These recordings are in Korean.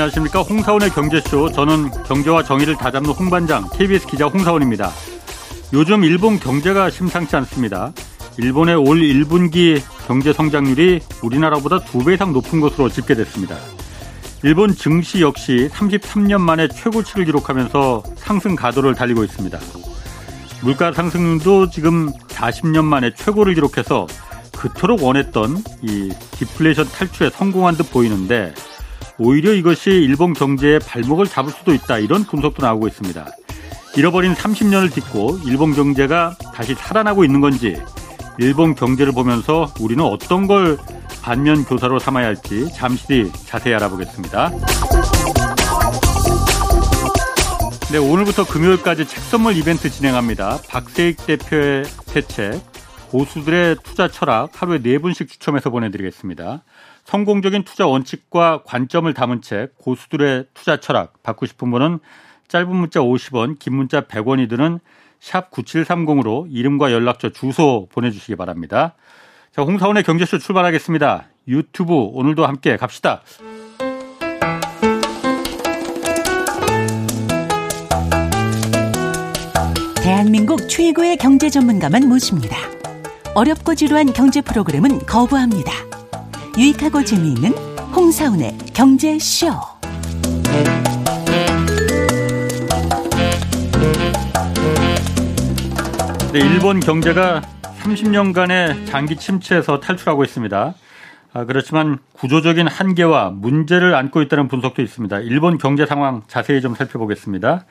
안녕하십니까 홍사원의 경제쇼 저는 경제와 정의를 다잡는 홍반장 KBS 기자 홍사원입니다. 요즘 일본 경제가 심상치 않습니다. 일본의 올 1분기 경제 성장률이 우리나라보다 두배 이상 높은 것으로 집계됐습니다. 일본 증시 역시 33년 만에 최고치를 기록하면서 상승 가도를 달리고 있습니다. 물가 상승률도 지금 40년 만에 최고를 기록해서 그토록 원했던 이 디플레이션 탈출에 성공한 듯 보이는데 오히려 이것이 일본 경제의 발목을 잡을 수도 있다 이런 분석도 나오고 있습니다. 잃어버린 30년을 딛고 일본 경제가 다시 살아나고 있는 건지 일본 경제를 보면서 우리는 어떤 걸 반면 교사로 삼아야 할지 잠시 뒤 자세히 알아보겠습니다. 네, 오늘부터 금요일까지 책 선물 이벤트 진행합니다. 박세익 대표의 새 책, 고수들의 투자 철학 하루에 네 분씩 추첨해서 보내드리겠습니다. 성공적인 투자 원칙과 관점을 담은 책 고수들의 투자 철학 받고 싶은 분은 짧은 문자 50원, 긴 문자 100원이 드는 샵 9730으로 이름과 연락처 주소 보내주시기 바랍니다. 자, 홍사원의 경제쇼 출발하겠습니다. 유튜브 오늘도 함께 갑시다. 대한민국 최고의 경제 전문가만 모십니다. 어렵고 지루한 경제 프로그램은 거부합니다. 유익하고 재미있는 홍사운의 경제쇼. 네, 일본 경제가 30년간의 장기 침체에서 탈출하고 있습니다. 아, 그렇지만 구조적인 한계와 문제를 안고 있다는 분석도 있습니다. 일본 경제 상황 자세히 좀 살펴보겠습니다.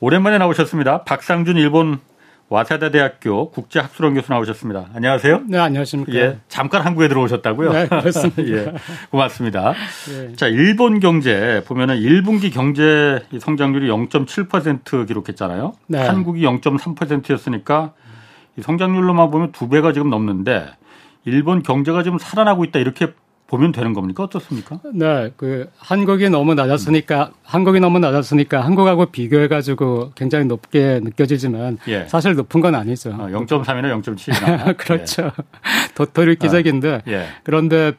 오랜만에 나오셨습니다. 박상준 일본 와세다 대학교 국제학술원 교수 나오셨습니다. 안녕하세요. 네, 안녕하십니까. 예, 잠깐 한국에 들어오셨다고요? 네, 그렇습니다. 예, 고맙습니다. 예. 자, 일본 경제 보면은 1분기 경제 성장률이 0.7% 기록했잖아요. 네. 한국이 0.3%였으니까 성장률로만 보면 두 배가 지금 넘는데 일본 경제가 지금 살아나고 있다 이렇게 보면 되는 겁니까? 어떻습니까? 네, 그 한국이 너무 낮았으니까 음. 한국이 너무 낮았으니까 한국하고 비교해 가지고 굉장히 높게 느껴지지만 예. 사실 높은 건 아니죠. 어, 0.3이나 0.7이나 그렇죠. 예. 도토리 기적인데 아, 예. 그런데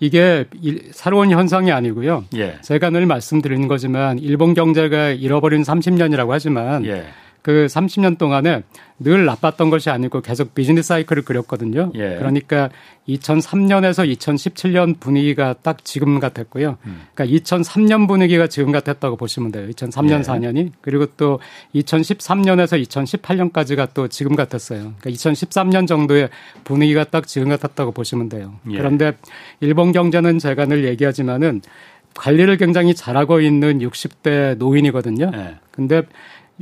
이게 새로운 현상이 아니고요. 예. 제가 늘 말씀드리는 거지만 일본 경제가 잃어버린 30년이라고 하지만 예. 그 30년 동안에 늘 나빴던 것이 아니고 계속 비즈니스 사이클을 그렸거든요. 예. 그러니까 2003년에서 2017년 분위기가 딱 지금 같았고요. 음. 그러니까 2003년 분위기가 지금 같았다고 보시면 돼요. 2003년 예. 4년이. 그리고 또 2013년에서 2018년까지가 또 지금 같았어요. 그러니까 2013년 정도의 분위기가 딱 지금 같았다고 보시면 돼요. 예. 그런데 일본 경제는 제가 늘 얘기하지만은 관리를 굉장히 잘하고 있는 60대 노인이거든요. 예. 근데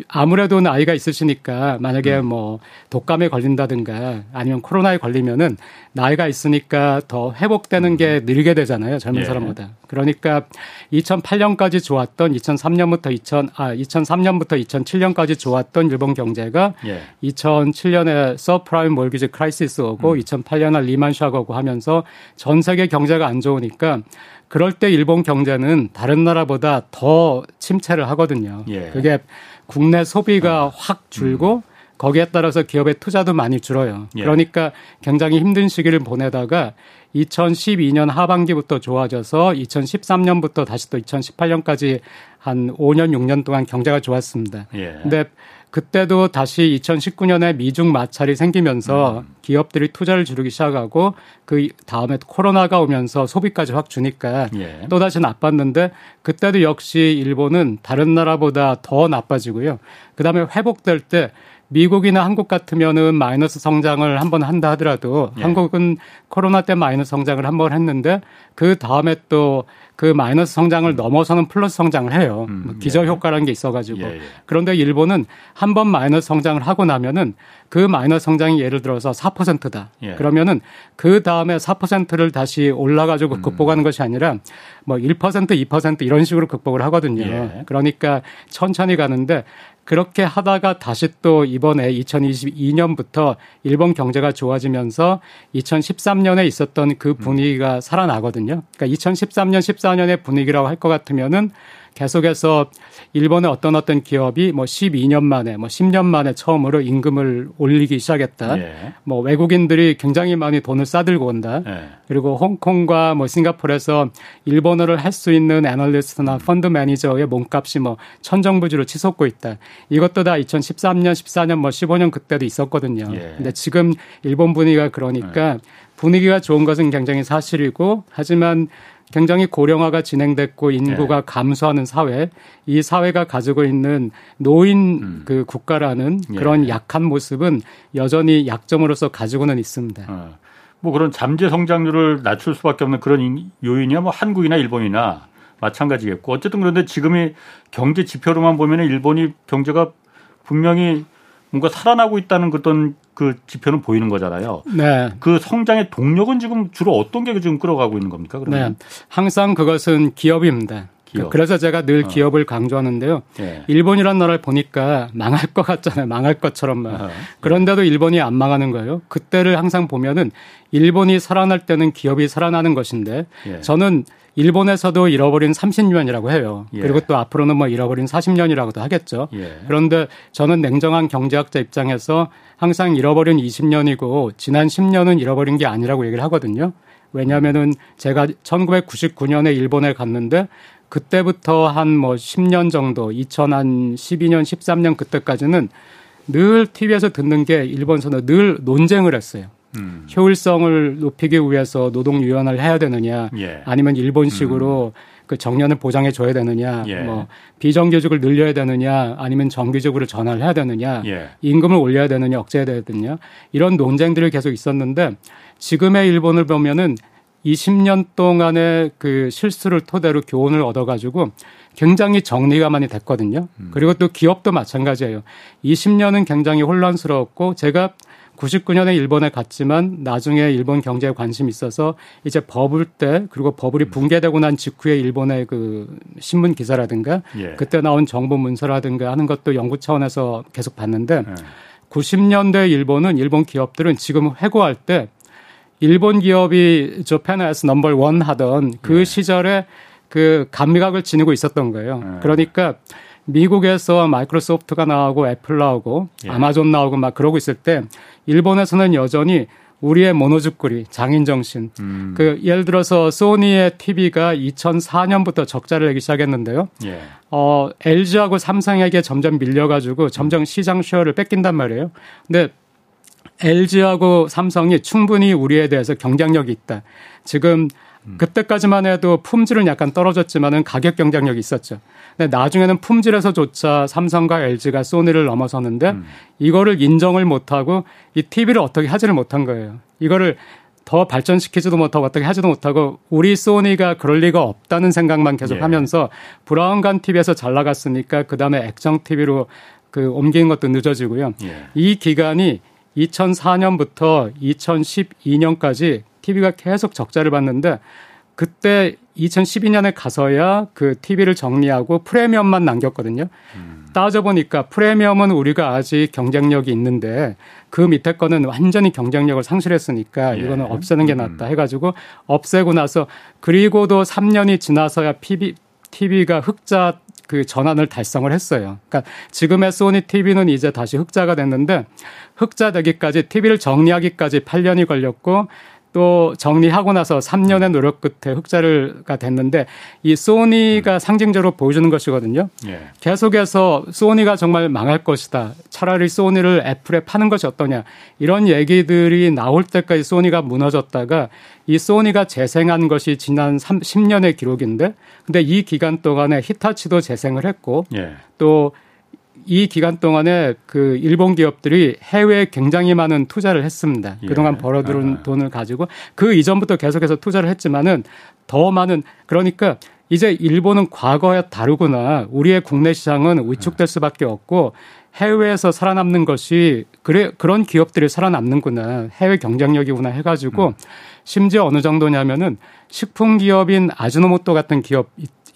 아무래도 나이가 있으시니까 만약에 음. 뭐 독감에 걸린다든가 아니면 코로나에 걸리면은 나이가 있으니까 더 회복되는 게 음. 늦게 되잖아요. 젊은 예. 사람보다. 그러니까 2008년까지 좋았던 2003년부터 2000, 아, 2003년부터 2007년까지 좋았던 일본 경제가 예. 2007년에 subprime mortgage crisis 오고 음. 2008년에 리만 쇼크 오고 하면서 전 세계 경제가 안 좋으니까 그럴 때 일본 경제는 다른 나라보다 더 침체를 하거든요. 예. 그게 국내 소비가 아. 확 줄고 음. 거기에 따라서 기업의 투자도 많이 줄어요. 예. 그러니까 굉장히 힘든 시기를 보내다가 2012년 하반기부터 좋아져서 2013년부터 다시 또 2018년까지 한 5년 6년 동안 경제가 좋았습니다. 예. 근데 그때도 다시 2019년에 미중 마찰이 생기면서 음. 기업들이 투자를 줄이기 시작하고 그 다음에 코로나가 오면서 소비까지 확 주니까 예. 또 다시 나빴는데 그때도 역시 일본은 다른 나라보다 더 나빠지고요. 그다음에 회복될 때 미국이나 한국 같으면은 마이너스 성장을 한 번 한다 하더라도 예. 한국은 코로나 때 마이너스 성장을 한 번 했는데 그 다음에 또 그 마이너스 성장을 넘어서는 플러스 성장을 해요. 음, 뭐 기저 예. 효과라는 게 있어가지고 예, 예. 그런데 일본은 한 번 마이너스 성장을 하고 나면은 그 마이너스 성장이 예를 들어서 4%다. 예. 그러면은 그 다음에 4%를 다시 올라가지고 음. 극복하는 것이 아니라 뭐 1%, 2% 이런 식으로 극복을 하거든요. 예. 그러니까 천천히 가는데 그렇게 하다가 다시 또 이번에 2022년부터 일본 경제가 좋아지면서 2013년에 있었던 그 음. 분위기가 살아나거든요. 그러니까 2013년, 14년의 분위기라고 할 것 같으면은 계속해서 일본의 어떤 어떤 기업이 뭐 12년 만에 뭐 10년 만에 처음으로 임금을 올리기 시작했다. 예. 뭐 외국인들이 굉장히 많이 돈을 싸들고 온다. 예. 그리고 홍콩과 뭐 싱가포르에서 일본어를 할 수 있는 애널리스트나 펀드 매니저의 몸값이 뭐 천정부지로 치솟고 있다. 이것도 다 2013년, 14년, 뭐 15년 그때도 있었거든요. 예. 근데 지금 일본 분위기가 그러니까 예. 분위기가 좋은 것은 굉장히 사실이고 하지만 굉장히 고령화가 진행됐고 인구가 예. 감소하는 사회, 이 사회가 가지고 있는 노인 음. 그 국가라는 예. 그런 약한 모습은 여전히 약점으로서 가지고는 있습니다. 어. 뭐 그런 잠재 성장률을 낮출 수밖에 없는 그런 요인이야 뭐 한국이나 일본이나 마찬가지겠고 어쨌든 그런데 지금의 경제 지표로만 보면 일본이 경제가 분명히 뭔가 살아나고 있다는 어떤 그 지표는 보이는 거잖아요. 네. 그 성장의 동력은 지금 주로 어떤 게 지금 끌어가고 있는 겁니까? 그러면? 네. 항상 그것은 기업입니다. 기업. 그래서 제가 늘 어. 기업을 강조하는데요. 네. 일본이란 나라를 보니까 망할 것 같잖아요. 망할 것처럼만. 어. 그런데도 일본이 안 망하는 거예요. 그때를 항상 보면은 일본이 살아날 때는 기업이 살아나는 것인데 예. 저는 일본에서도 잃어버린 30년이라고 해요. 예. 그리고 또 앞으로는 뭐 잃어버린 40년이라고도 하겠죠. 예. 그런데 저는 냉정한 경제학자 입장에서 항상 잃어버린 20년이고 지난 10년은 잃어버린 게 아니라고 얘기를 하거든요. 왜냐하면은 제가 1999년에 일본에 갔는데 그때부터 한 뭐 10년 정도, 2012년, 13년 그때까지는 늘 TV에서 듣는 게 일본에서는 늘 논쟁을 했어요. 음. 효율성을 높이기 위해서 노동 유연을 해야 되느냐, 예. 아니면 일본식으로 음. 그 정년을 보장해 줘야 되느냐, 예. 뭐 비정규직을 늘려야 되느냐, 아니면 정규직으로 전환을 해야 되느냐, 예. 임금을 올려야 되느냐, 억제해야 되느냐 이런 논쟁들이 계속 있었는데 지금의 일본을 보면은 20년 동안의 그 실수를 토대로 교훈을 얻어가지고 굉장히 정리가 많이 됐거든요. 음. 그리고 또 기업도 마찬가지예요. 20년은 굉장히 혼란스러웠고 제가 99년에 일본에 갔지만 나중에 일본 경제에 관심이 있어서 이제 버블 때 그리고 버블이 음. 붕괴되고 난 직후에 일본의 그 신문 기사라든가 예. 그때 나온 정보 문서라든가 하는 것도 연구 차원에서 계속 봤는데 예. 90년대 일본은 일본 기업들은 지금 회고할 때 일본 기업이 Japan as number one 하던 그 예. 시절에 그 감각을 지니고 있었던 거예요. 예. 그러니까 미국에서 마이크로소프트가 나오고 애플 나오고 예. 아마존 나오고 막 그러고 있을 때 일본에서는 여전히 우리의 ものづくり 장인 정신. 음. 그 예를 들어서 소니의 TV가 2004년부터 적자를 내기 시작했는데요. 예. 어 LG하고 삼성에게 점점 밀려가지고 점점 시장 쉐어를 뺏긴단 말이에요. 근데 LG하고 삼성이 충분히 우리에 대해서 경쟁력이 있다. 지금 음. 그때까지만 해도 품질은 약간 떨어졌지만은 가격 경쟁력이 있었죠. 근데 나중에는 품질에서조차 삼성과 LG가 소니를 넘어섰는데 음. 이거를 인정을 못하고 이 TV를 어떻게 하지를 못한 거예요. 이거를 더 발전시키지도 못하고 어떻게 하지도 못하고 우리 소니가 그럴 리가 없다는 생각만 계속 예. 하면서 브라운관 TV에서 잘 나갔으니까 그 다음에 액정 TV로 그 옮기는 것도 늦어지고요. 예. 이 기간이 2004년부터 2012년까지 TV가 계속 적자를 봤는데 그때 2012년에 가서야 그 TV를 정리하고 프리미엄만 남겼거든요. 음. 따져보니까 프리미엄은 우리가 아직 경쟁력이 있는데 그 밑에 거는 완전히 경쟁력을 상실했으니까 예. 이거는 없애는 게 음. 낫다 해가지고 없애고 나서 그리고도 3년이 지나서야 PB, TV가 흑자 그 전환을 달성을 했어요. 그러니까 지금의 소니 TV는 이제 다시 흑자가 됐는데 흑자 되기까지 TV를 정리하기까지 8년이 걸렸고 또 정리하고 나서 3년의 노력 끝에 흑자가 됐는데 이 소니가 음. 상징적으로 보여주는 것이거든요. 예. 계속해서 소니가 정말 망할 것이다. 차라리 소니를 애플에 파는 것이 어떠냐. 이런 얘기들이 나올 때까지 소니가 무너졌다가 이 소니가 재생한 것이 지난 3, 10년의 기록인데 근데 이 기간 동안에 히타치도 재생을 했고 예. 또 이 기간 동안에 그 일본 기업들이 해외에 굉장히 많은 투자를 했습니다. 예. 그동안 벌어들은 아. 돈을 가지고 그 이전부터 계속해서 투자를 했지만은 더 많은 그러니까 이제 일본은 과거에 다르구나. 우리의 국내 시장은 위축될 수밖에 없고 해외에서 살아남는 것이 그래 그런 기업들이 살아남는구나. 해외 경쟁력이구나 해 가지고 음. 심지어 어느 정도냐면은 식품 기업인 아즈노모토 같은 기업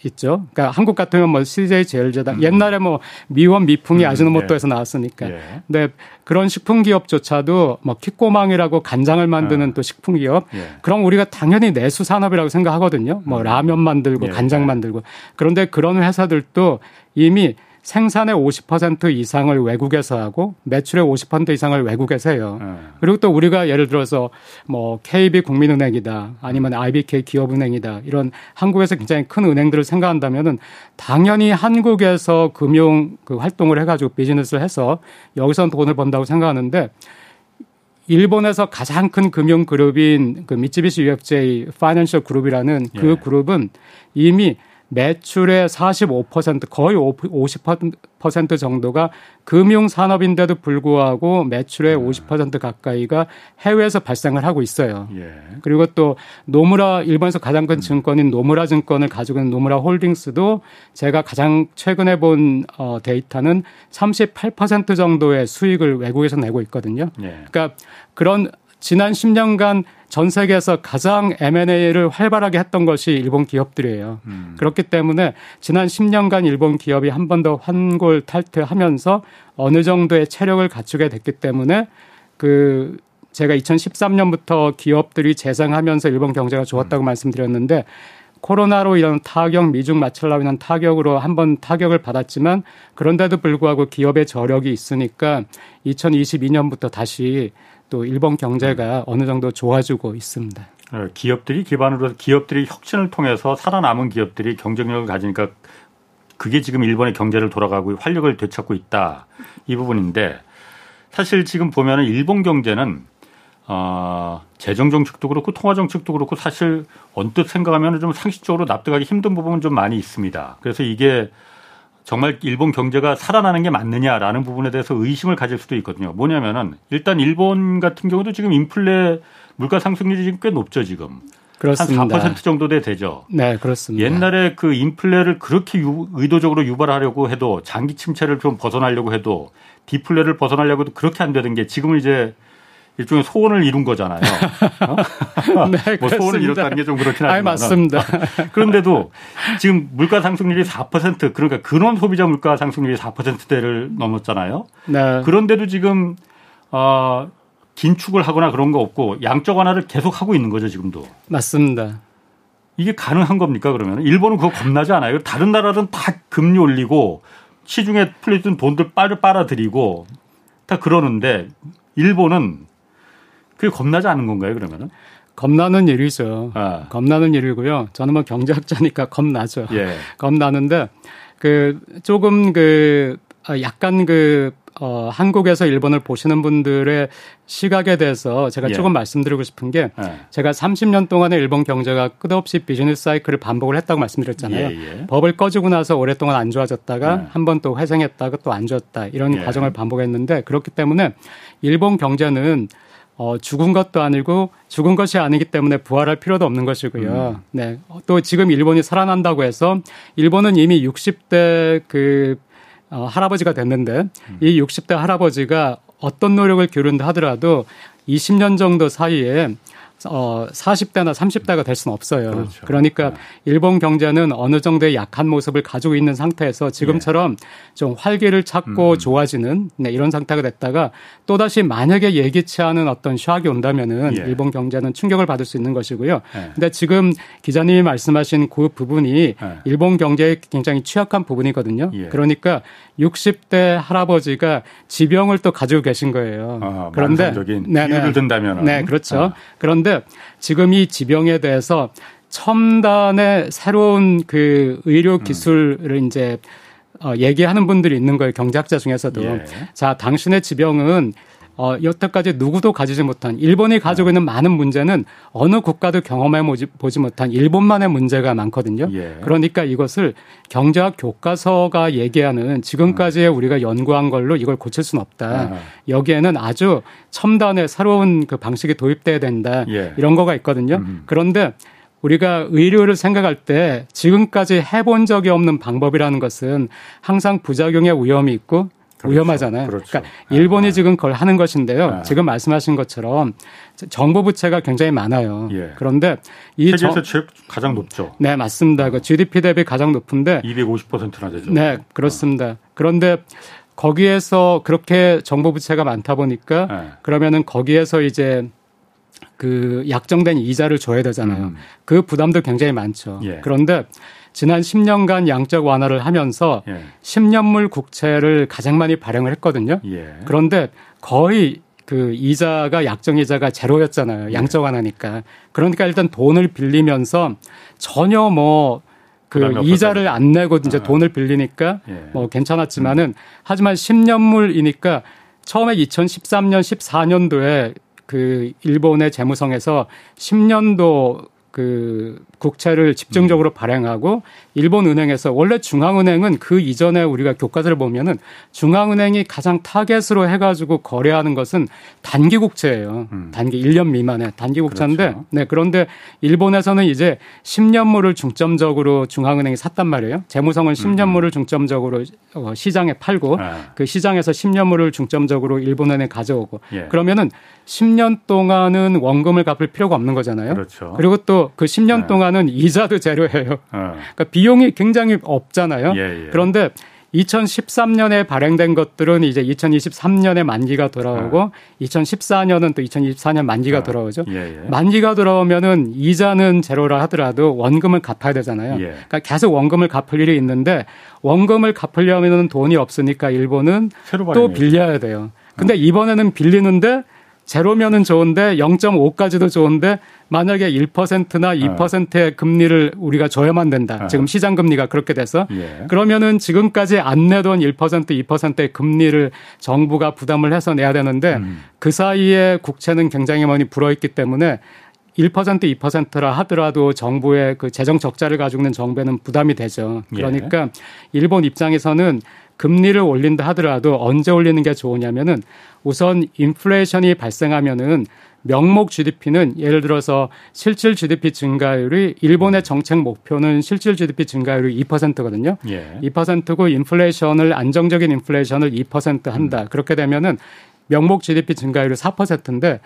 있죠. 그러니까 한국 같으면 뭐 CJ 제일제당 음. 옛날에 뭐 미원 미풍이 음, 아지노모토에서 네. 나왔으니까. 예. 근데 그런 식품 기업조차도 뭐 킥고망이라고 간장을 만드는 아. 또 식품 기업. 예. 그럼 우리가 당연히 내수 산업이라고 생각하거든요. 뭐 음. 라면 만들고 예. 간장 만들고. 그런데 그런 회사들도 이미 생산의 50% 이상을 외국에서 하고 매출의 50% 이상을 외국에서 해요. 네. 그리고 또 우리가 예를 들어서 뭐 KB 국민은행이다 아니면 IBK 기업은행이다 이런 한국에서 굉장히 큰 은행들을 생각한다면은 당연히 한국에서 금융 그 활동을 해가지고 비즈니스를 해서 여기서 돈을 번다고 생각하는데 일본에서 가장 큰 금융 그룹인 그 미쯔비시 UFJ 파이낸셜 그룹이라는 그 예. 그룹은 이미 매출의 45% 거의 50% 정도가 금융 산업인데도 불구하고 매출의 네. 50% 가까이가 해외에서 발생을 하고 있어요. 예. 그리고 또 노무라 일본에서 가장 큰 증권인 노무라 증권을 가지고 있는 노무라 홀딩스도 제가 가장 최근에 본 어, 데이터는 38% 정도의 수익을 외국에서 내고 있거든요. 예. 그러니까 그런 지난 10년간 전 세계에서 가장 M&A를 활발하게 했던 것이 일본 기업들이에요. 음. 그렇기 때문에 지난 10년간 일본 기업이 한 번 더 환골 탈퇴하면서 어느 정도의 체력을 갖추게 됐기 때문에 그 제가 2013년부터 기업들이 재생하면서 일본 경제가 좋았다고 음. 말씀드렸는데 코로나로 이런 타격, 미중 마찰로 인한 타격으로 한 번 타격을 받았지만 그런데도 불구하고 기업의 저력이 있으니까 2022년부터 다시 또 일본 경제가 어느 정도 좋아지고 있습니다. 어, 기업들이 기반으로 기업들이 혁신을 통해서 살아남은 기업들이 경쟁력을 가지니까 그게 지금 일본의 경제를 돌아가고 활력을 되찾고 있다 이 부분인데 사실 지금 보면은 일본 경제는 어, 재정 정책도 그렇고 통화 정책도 그렇고 사실 언뜻 생각하면 좀 상식적으로 납득하기 힘든 부분은 좀 많이 있습니다. 그래서 이게 정말 일본 경제가 살아나는 게 맞느냐라는 부분에 대해서 의심을 가질 수도 있거든요. 뭐냐면은 일단 일본 같은 경우도 지금 인플레 물가 상승률이 지금 꽤 높죠, 지금. 그렇습니다. 한4% 정도 돼 되죠. 네, 그렇습니다. 옛날에 그 인플레를 그렇게 유, 의도적으로 유발하려고 해도 장기 침체를 좀 벗어나려고 해도 디플레를 벗어나려고 해도 그렇게 안 되는 게 지금은 이제 일종의 소원을 이룬 거잖아요. 어? 네, 뭐 소원을 이뤘다는 게 좀 그렇긴 하지만. 맞습니다. 그런데도 지금 물가 상승률이 4% 그러니까 근원 소비자 물가 상승률이 4%대를 넘었잖아요. 네. 그런데도 지금 어 긴축을 하거나 그런 거 없고 양적 완화를 계속 하고 있는 거죠, 지금도. 맞습니다. 이게 가능한 겁니까, 그러면? 일본은 그거 겁나지 않아요? 다른 나라는 다 금리 올리고 시중에 풀려있던 돈들 빨아 빨아들이고 다 그러는데 일본은 그게 겁나지 않은 건가요, 그러면은? 겁나는 일이죠. 아. 겁나는 일이고요. 저는 뭐 경제학자니까 겁나죠. 예. 겁나는데 그 조금 그 아, 약간 그 어, 한국에서 일본을 보시는 분들의 시각에 대해서 제가 예. 조금 말씀드리고 싶은 게 예. 제가 30년 동안의 일본 경제가 끝없이 비즈니스 사이클을 반복을 했다고 말씀드렸잖아요. 예, 예. 법을 꺼지고 나서 오랫동안 안 좋아졌다가 예. 한번 또 회생했다가 또 안 좋았다 이런 예. 과정을 반복했는데 그렇기 때문에 일본 경제는 어, 죽은 것도 아니고 죽은 것이 아니기 때문에 부활할 필요도 없는 것이고요. 음. 네. 또 지금 일본이 살아난다고 해서 일본은 이미 60대 그 어, 할아버지가 됐는데 음. 이 60대 할아버지가 어떤 노력을 기울인다 하더라도 20년 정도 사이에 어 40대나 30대가 될 수는 없어요. 그렇죠. 그러니까 네. 일본 경제는 어느 정도의 약한 모습을 가지고 있는 상태에서 지금처럼 네. 좀 활기를 찾고 음. 좋아지는 네, 이런 상태가 됐다가 또 다시 만약에 예기치 않은 어떤 샥이 온다면은 예. 일본 경제는 충격을 받을 수 있는 것이고요. 네. 근데 지금 기자님이 말씀하신 그 부분이 네. 일본 경제에 굉장히 취약한 부분이거든요. 예. 그러니까 60대 할아버지가 지병을 또 가지고 계신 거예요. 아, 그런데 네, 네. 든다면 네, 그렇죠. 아. 그런데 지금 이 지병에 대해서 첨단의 새로운 그 의료 음. 기술을 음. 이제 어, 얘기하는 분들이 있는 거예요. 경제학자 중에서도. 예. 자, 당신의 지병은 어, 여태까지 누구도 가지지 못한 일본이 가지고 있는 많은 문제는 어느 국가도 경험해 보지 못한 일본만의 문제가 많거든요. 예. 그러니까 이것을 경제학 교과서가 얘기하는 지금까지 음. 우리가 연구한 걸로 이걸 고칠 수는 없다. 아. 여기에는 아주 첨단의 새로운 그 방식이 도입돼야 된다. 예. 이런 거가 있거든요. 음. 그런데 우리가 의료를 생각할 때 지금까지 해본 적이 없는 방법이라는 것은 항상 부작용의 위험이 있고 그렇죠. 위험하잖아요. 그렇죠. 그러니까 일본이 아. 지금 그걸 하는 것인데요. 아. 지금 말씀하신 것처럼 정부 부채가 굉장히 많아요. 예. 그런데 이 세계에서 정... 가장 높죠. 네, 맞습니다. 그 GDP 대비 가장 높은데 250%나 되죠. 네, 그렇습니다. 그런데 거기에서 그렇게 정부 부채가 많다 보니까 네. 그러면은 거기에서 이제 그 약정된 이자를 줘야 되잖아요. 음. 그 부담도 굉장히 많죠. 예. 그런데 지난 10년간 양적 완화를 하면서 예. 10년물 국채를 가장 많이 발행을 했거든요. 예. 그런데 거의 그 이자가 약정 이자가 제로였잖아요. 예. 양적 완화니까. 그러니까 일단 돈을 빌리면서 전혀 뭐그 이자를 안 내고 이제 아. 돈을 빌리니까 예. 뭐 괜찮았지만은 음. 하지만 10년물이니까 처음에 2013년 14년도에 그 일본의 재무성에서 10년도 그 국채를 집중적으로 음. 발행하고 일본 은행에서 원래 중앙은행은 그 이전에 우리가 교과서를 보면은 중앙은행이 가장 타겟으로 해가지고 거래하는 것은 단기 국채예요. 음. 단기 1년 미만의 단기 국채인데 그렇죠. 네 그런데 일본에서는 이제 10년물을 중점적으로 중앙은행이 샀단 말이에요. 재무성은 10년물을 음. 중점적으로 어, 시장에 팔고 아. 그 시장에서 10년물을 중점적으로 일본은행에 가져오고 예. 그러면은 10년 동안은 원금을 갚을 필요가 없는 거잖아요. 그렇죠. 그리고 또 그 10년 네. 동안은 이자도 제로예요. 어. 그러니까 비용이 굉장히 없잖아요. 예, 예. 그런데 2013년에 발행된 것들은 이제 2023년에 만기가 돌아오고 어. 2014년은 또 2024년 만기가 어. 돌아오죠. 예, 예. 만기가 돌아오면은 이자는 제로라 하더라도 원금을 갚아야 되잖아요. 예. 그러니까 계속 원금을 갚을 일이 있는데 원금을 갚으려면은 돈이 없으니까 일본은 또 빌려야 돼요. 근데 어. 이번에는 빌리는데 제로면은 좋은데 0.5까지도 좋은데 만약에 1%나 2%의 어. 금리를 우리가 줘야만 된다. 어. 지금 시장 금리가 그렇게 돼서 예. 그러면은 지금까지 안 내던 1% 2%의 금리를 정부가 부담을 해서 내야 되는데 음. 그 사이에 국채는 굉장히 많이 불어 있기 때문에 1% 2%라 하더라도 정부의 그 재정 적자를 가지고 있는 정부에는 부담이 되죠. 예. 그러니까 예. 일본 입장에서는 금리를 올린다 하더라도 언제 올리는 게 좋으냐면은 우선 인플레이션이 발생하면은 명목 GDP는 예를 들어서 실질 GDP 증가율이 일본의 정책 목표는 실질 GDP 증가율이 2%거든요. 예. 2%고 인플레이션을 안정적인 인플레이션을 2% 한다. 음. 그렇게 되면은 명목 GDP 증가율이 4%인데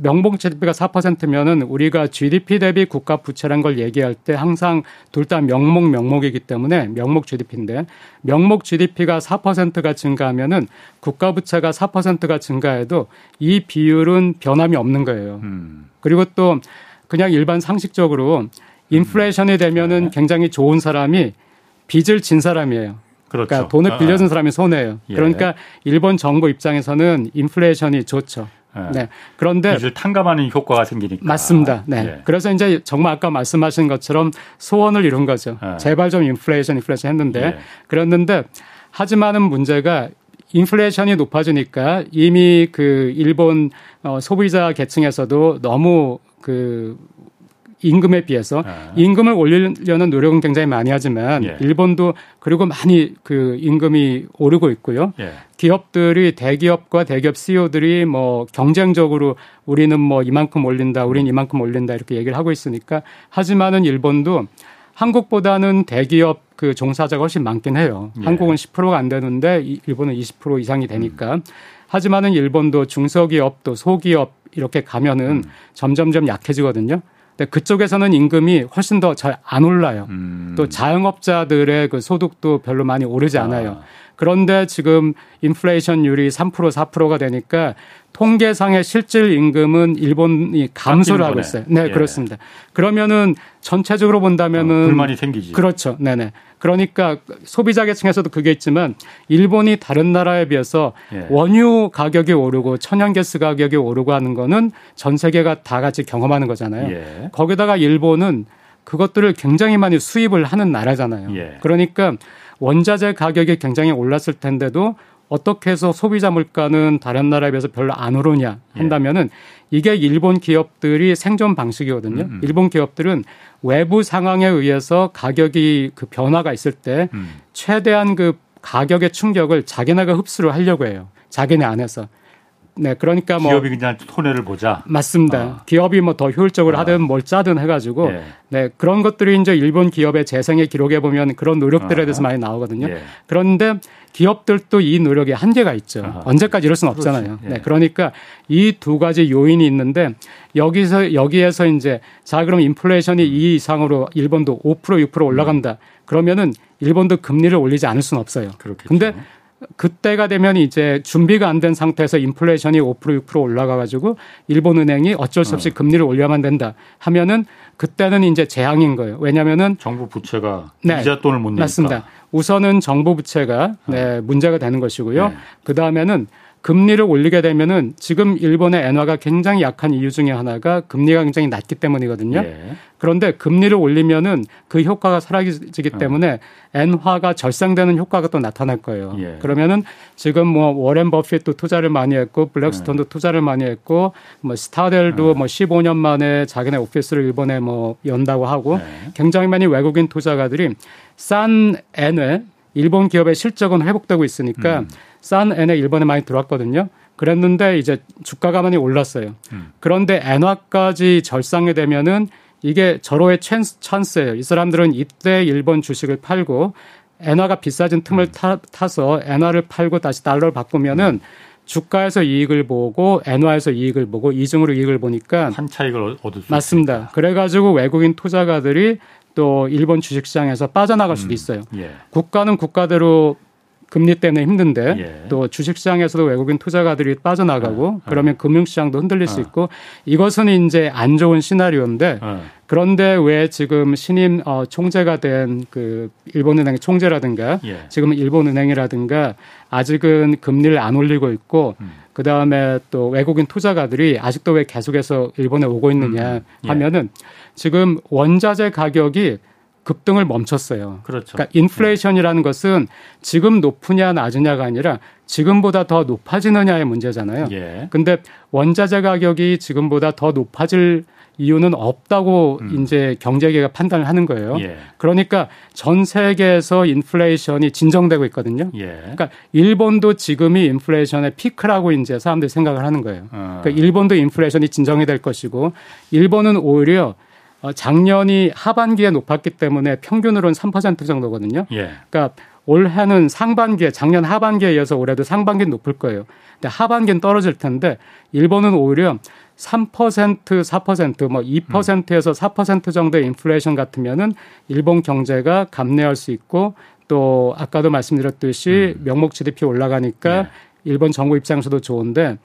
명봉 GDP가 4%면은 우리가 GDP 대비 국가 부채란 걸 얘기할 때 항상 둘 다 명목 명목이기 때문에 명목 GDP인데 명목 GDP가 4%가 증가하면은 국가 부채가 4%가 증가해도 이 비율은 변함이 없는 거예요. 음. 그리고 또 그냥 일반 상식적으로 인플레이션이 되면은 네. 굉장히 좋은 사람이 빚을 진 사람이에요. 그렇죠. 그러니까 돈을 빌려준 아, 아. 사람이 손해예요. 예. 그러니까 일본 정부 입장에서는 인플레이션이 좋죠. 네. 네. 그런데 빚을 탕감하는 효과가 생기니까 맞습니다. 네. 네. 그래서 이제 정말 아까 말씀하신 것처럼 소원을 이룬 거죠. 네. 제발 좀 인플레이션 인플레이션 했는데 네. 그랬는데 하지만은 문제가 인플레이션이 높아지니까 이미 그 일본 어, 소비자 계층에서도 너무 그 임금에 비해서 아. 임금을 올리려는 노력은 굉장히 많이 하지만 예. 일본도 그리고 많이 그 임금이 오르고 있고요. 예. 기업들이 대기업과 대기업 CEO들이 뭐 경쟁적으로 우리는 뭐 이만큼 올린다, 우리는 이만큼 올린다 이렇게 얘기를 하고 있으니까 하지만은 일본도 한국보다는 대기업 그 종사자가 훨씬 많긴 해요. 예. 한국은 10%가 안 되는데 일본은 20% 이상이 되니까. 음. 하지만은 일본도 중소기업 또 소기업 이렇게 가면은 음. 점점점 약해지거든요. 근데 그쪽에서는 임금이 훨씬 더 잘 안 올라요. 음. 또 자영업자들의 그 소득도 별로 많이 오르지 아. 않아요. 아. 그런데 지금 인플레이션율이 3% 4%가 되니까 통계상의 실질 임금은 일본이 감소를 하고 있어요. 네, 예. 그렇습니다. 그러면은 전체적으로 본다면은 어, 불만이 생기지. 그렇죠. 네, 네. 그러니까 소비자 계층에서도 그게 있지만 일본이 다른 나라에 비해서 예. 원유 가격이 오르고 천연가스 가격이 오르고 하는 거는 전 세계가 다 같이 경험하는 거잖아요. 예. 거기다가 일본은 그것들을 굉장히 많이 수입을 하는 나라잖아요. 예. 그러니까 원자재 가격이 굉장히 올랐을 텐데도 어떻게 해서 소비자 물가는 다른 나라에 비해서 별로 안 오르냐 한다면은 이게 일본 기업들이 생존 방식이거든요. 음, 음. 일본 기업들은 외부 상황에 의해서 가격이 그 변화가 있을 때 음. 최대한 그 가격의 충격을 자기네가 흡수를 하려고 해요. 자기네 안에서. 네, 그러니까 뭐 기업이 그냥 손해를 보자. 맞습니다. 아. 기업이 뭐 더 효율적으로 아. 하든 뭘 짜든 해가지고 예. 네 그런 것들이 이제 일본 기업의 재생의 기록에 보면 그런 노력들에 대해서 아. 많이 나오거든요. 예. 그런데 기업들도 이 노력에 한계가 있죠. 아. 언제까지 이럴 수는 없잖아요. 예. 네, 그러니까 이 두 가지 요인이 있는데 여기서 여기에서 이제 자 그럼 인플레이션이 이 이상으로 일본도 5% 6% 올라간다. 음. 그러면은 일본도 금리를 올리지 않을 수는 없어요. 그렇겠죠. 근데 그때가 되면 이제 준비가 안 된 상태에서 인플레이션이 5% 6% 올라가 가지고 일본 은행이 어쩔 수 없이 어. 금리를 올려야만 된다 하면은 그때는 이제 재앙인 거예요. 왜냐면은 정부 부채가 네, 이자 돈을 못 내니까. 맞습니다. 우선은 정부 부채가 네, 어. 문제가 되는 것이고요. 네. 그다음에는 금리를 올리게 되면은 지금 일본의 엔화가 굉장히 약한 이유 중에 하나가 금리가 굉장히 낮기 때문이거든요. 예. 그런데 금리를 올리면은 그 효과가 사라지기 어. 때문에 엔화가 절상되는 효과가 또 나타날 거예요. 예. 그러면은 지금 뭐 워렌 버핏도 투자를 많이 했고 블랙스톤도 예. 투자를 많이 했고 뭐 스타델도 예. 뭐 15년 만에 자기네 오피스를 일본에 뭐 연다고 하고 예. 굉장히 많이 외국인 투자가들이 싼 엔에 일본 기업의 실적은 회복되고 있으니까 음. 싼 엔에 일본에 많이 들어왔거든요. 그랬는데 이제 주가가 많이 올랐어요. 음. 그런데 엔화까지 절상이 되면은 이게 절호의 찬스예요. 이 사람들은 이때 일본 주식을 팔고 엔화가 비싸진 틈을 음. 타, 타서 엔화를 팔고 다시 달러를 바꾸면은 음. 주가에서 이익을 보고 엔화에서 이익을 보고 이중으로 이익을 보니까 한 차익을 얻을 수 맞습니다. 있습니다. 그래가지고 외국인 투자가들이 또 일본 주식시장에서 빠져나갈 수도 음. 있어요. 음. 예. 국가는 국가대로 금리 때문에 힘든데 예. 또 주식시장에서도 외국인 투자가들이 빠져나가고 아, 그러면 아. 금융시장도 흔들릴 아. 수 있고 이것은 이제 안 좋은 시나리오인데 그런데 왜 지금 신임 어, 총재가 된 그 일본은행 총재라든가 예. 지금 일본은행이라든가 아직은 금리를 안 올리고 있고 음. 그 다음에 또 외국인 투자가들이 아직도 왜 계속해서 일본에 오고 있느냐 음. 예. 하면은 지금 원자재 가격이 급등을 멈췄어요. 그렇죠. 그러니까 인플레이션이라는 네. 것은 지금 높으냐 낮으냐가 아니라 지금보다 더 높아지느냐의 문제잖아요. 예. 근데 원자재 가격이 지금보다 더 높아질 이유는 없다고 음. 이제 경제계가 판단을 하는 거예요. 예. 그러니까 전 세계에서 인플레이션이 진정되고 있거든요. 예. 그러니까 일본도 지금이 인플레이션의 피크라고 이제 사람들이 생각을 하는 거예요. 어. 그러니까 일본도 인플레이션이 진정이 될 것이고 일본은 오히려 어, 작년이 하반기에 높았기 때문에 평균으로는 3% 정도거든요. 예. 그러니까 올해는 상반기에 작년 하반기에 이어서 올해도 상반기는 높을 거예요. 근데 하반기는 떨어질 텐데 일본은 오히려 3% 4%뭐 2%에서 4% 정도의 인플레이션 같으면은 일본 경제가 감내할 수 있고 또 아까도 말씀드렸듯이 음. 명목 GDP 올라가니까 네. 일본 정부 입장에서도 좋은데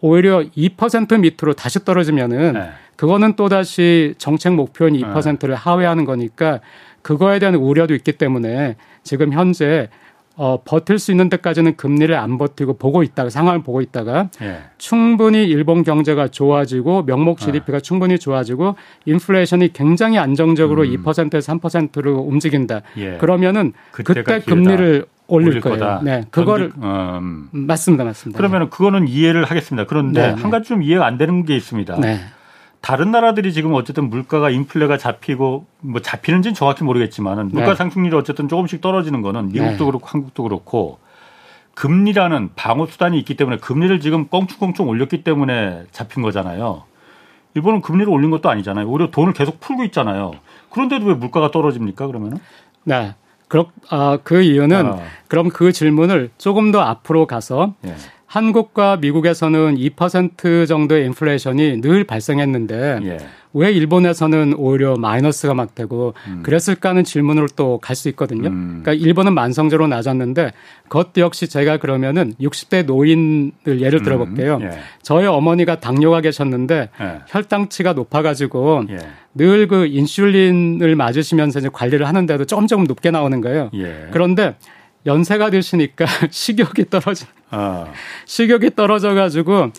오히려 2% 밑으로 다시 떨어지면은 네. 그거는 또 다시 정책 목표인 2%를 하회하는 거니까 그거에 대한 우려도 있기 때문에 지금 현재 어, 버틸 수 있는 데까지는 금리를 안 버티고 보고 있다가 상황을 보고 있다가 예. 충분히 일본 경제가 좋아지고 명목 GDP가 아. 충분히 좋아지고 인플레이션이 굉장히 안정적으로 음. 2%에서 3%로 움직인다. 예. 그러면은 그때 금리를 올릴, 거예요. 거다. 네, 그거를 음. 맞습니다, 맞습니다. 그러면 은 그거는 이해를 하겠습니다. 그런데 네, 네. 한 가지 좀 이해가 안 되는 게 있습니다. 네. 다른 나라들이 지금 어쨌든 물가가 인플레가 잡히고 뭐 잡히는지는 정확히 모르겠지만은 물가 네. 상승률이 어쨌든 조금씩 떨어지는 거는 미국도 네. 그렇고 한국도 그렇고 금리라는 방어 수단이 있기 때문에 금리를 지금 껑충껑충 올렸기 때문에 잡힌 거잖아요. 일본은 금리를 올린 것도 아니잖아요. 오히려 돈을 계속 풀고 있잖아요. 그런데도 왜 물가가 떨어집니까? 그러면은? 네. 그렇, 아, 그 이유는 아. 그럼 그 질문을 조금 더 앞으로 가서 예. 한국과 미국에서는 2% 정도의 인플레이션이 늘 발생했는데 예. 왜 일본에서는 오히려 마이너스가 막 되고 음. 그랬을까 하는 질문으로 또 갈 수 있거든요. 음. 그러니까 일본은 만성적으로 낮았는데 그것 역시 제가 그러면은 60대 노인을 예를 들어 볼게요. 음. 예. 저희 어머니가 당뇨가 계셨는데 예. 혈당치가 높아 가지고 예. 늘그 인슐린을 맞으시면서 이제 관리를 하는데도 조금 높게 나오는 거예요. 예. 그런데 연세가 드시니까 식욕이 떨어져. 어. 식욕이 떨어져 가지고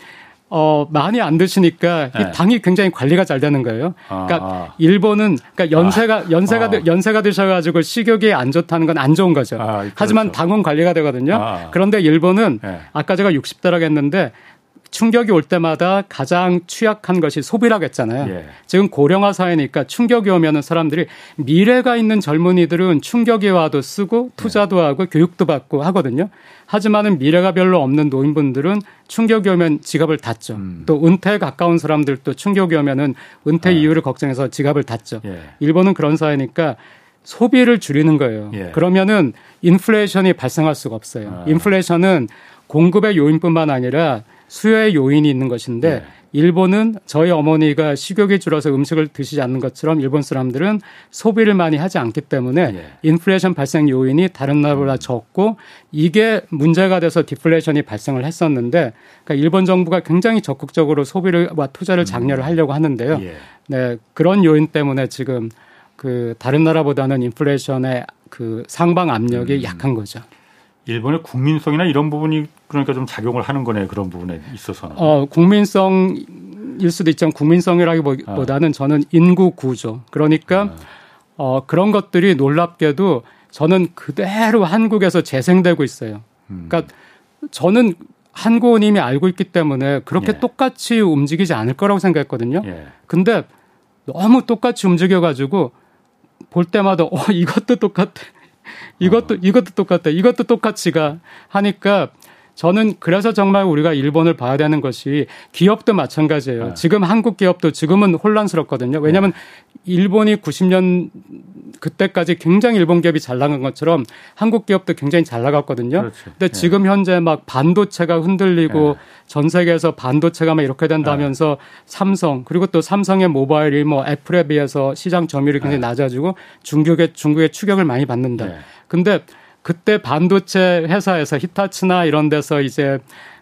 어, 많이 안 드시니까 네. 이 당이 굉장히 관리가 잘 되는 거예요. 그러니까 아. 일본은 그러니까 연세가 아. 연세가 아. 연세가 드셔 가지고 식욕이 안 좋다는 건 안 좋은 거죠. 아, 그렇죠. 하지만 당은 관리가 되거든요. 아. 그런데 일본은 네. 아까 제가 60대라고 했는데 충격이 올 때마다 가장 취약한 것이 소비라고 했잖아요. 예. 지금 고령화 사회니까 충격이 오면은 사람들이 미래가 있는 젊은이들은 충격이 와도 쓰고 투자도 하고 교육도 받고 하거든요. 하지만은 미래가 별로 없는 노인분들은 충격이 오면 지갑을 닫죠. 음. 또 은퇴에 가까운 사람들도 충격이 오면은 은퇴 아. 이유를 걱정해서 지갑을 닫죠. 예. 일본은 그런 사회니까 소비를 줄이는 거예요. 예. 그러면은 인플레이션이 발생할 수가 없어요. 아. 인플레이션은 공급의 요인뿐만 아니라 수요의 요인이 있는 것인데 네. 일본은 저희 어머니가 식욕이 줄어서 음식을 드시지 않는 것처럼 일본 사람들은 소비를 많이 하지 않기 때문에 네. 인플레이션 발생 요인이 다른 나라보다 음. 적고 이게 문제가 돼서 디플레이션이 발생을 했었는데 그러니까 일본 정부가 굉장히 적극적으로 소비를와 투자를 음. 장려를 하려고 하는데요. 예. 네, 그런 요인 때문에 지금 그 다른 나라보다는 인플레이션의 그 상방 압력이 음. 약한 거죠. 일본의 국민성이나 이런 부분이 그러니까 좀 작용을 하는 거네 그런 부분에 있어서는. 어 국민성일 수도 있지만 국민성이라기보다는 아. 저는 인구 구조. 그러니까 아. 어 그런 것들이 놀랍게도 저는 그대로 한국에서 재생되고 있어요. 음. 그러니까 저는 한국은 이미 알고 있기 때문에 그렇게 예. 똑같이 움직이지 않을 거라고 생각했거든요. 예. 근데 너무 똑같이 움직여가지고 볼 때마다 어 이것도 똑같아. 이것도 어. 이것도 똑같다. 이것도 똑같이가 하니까 저는 그래서 정말 우리가 일본을 봐야 되는 것이 기업도 마찬가지예요. 네. 지금 한국 기업도 지금은 혼란스럽거든요. 왜냐하면 네. 일본이 90년 그때까지 굉장히 일본 기업이 잘 나간 것처럼 한국 기업도 굉장히 잘 나갔거든요. 그렇죠. 근데 네. 지금 현재 막 반도체가 흔들리고 네. 전 세계에서 반도체가 막 이렇게 된다면서 네. 삼성 그리고 또 삼성의 모바일이 뭐 애플에 비해서 시장 점유율이 굉장히 네. 낮아지고 중국의 중국의 추격을 많이 받는다. 근데 그때 반도체 회사에서 히타치나 이런 데서 이제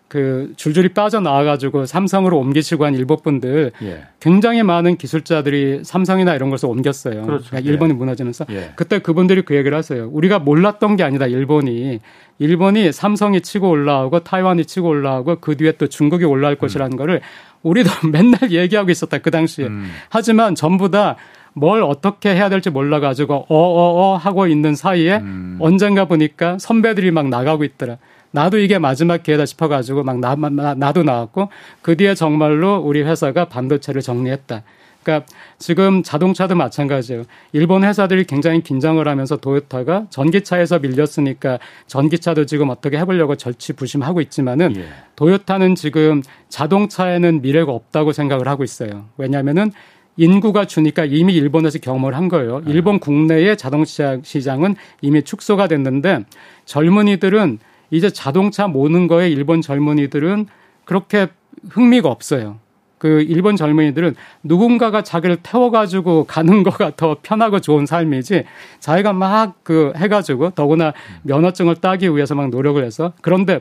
그 줄줄이 빠져나와가지고 삼성으로 옮기시고 한 일본 분들 예. 굉장히 많은 기술자들이 삼성이나 이런 것을 옮겼어요. 그렇죠. 그러니까 일본이 예. 무너지면서 예. 그때 그분들이 그 얘기를 하세요. 우리가 몰랐던 게 아니다. 일본이 일본이 삼성이 치고 올라오고 타이완이 치고 올라오고 그 뒤에 또 중국이 올라올 음. 것이라는 거를 우리도 맨날 얘기하고 있었다 그 당시에. 음. 하지만 전부 다 뭘 어떻게 해야 될지 몰라가지고 어어어 하고 있는 사이에 음. 언젠가 보니까 선배들이 막 나가고 있더라. 나도 이게 마지막 기회다 싶어가지고 막 나, 나, 나도 나왔고 그 뒤에 정말로 우리 회사가 반도체를 정리했다. 그러니까 지금 자동차도 마찬가지예요. 일본 회사들이 굉장히 긴장을 하면서 도요타가 전기차에서 밀렸으니까 전기차도 지금 어떻게 해보려고 절치부심하고 있지만은 예. 도요타는 지금 자동차에는 미래가 없다고 생각을 하고 있어요. 왜냐하면은 인구가 주니까 이미 일본에서 경험을 한 거예요. 네. 일본 국내의 자동차 시장은 이미 축소가 됐는데 젊은이들은 이제 자동차 모는 거에 일본 젊은이들은 그렇게 흥미가 없어요. 그 일본 젊은이들은 누군가가 자기를 태워가지고 가는 거가 더 편하고 좋은 삶이지 자기가 막 그 해가지고 더구나 면허증을 따기 위해서 막 노력을 해서 그런데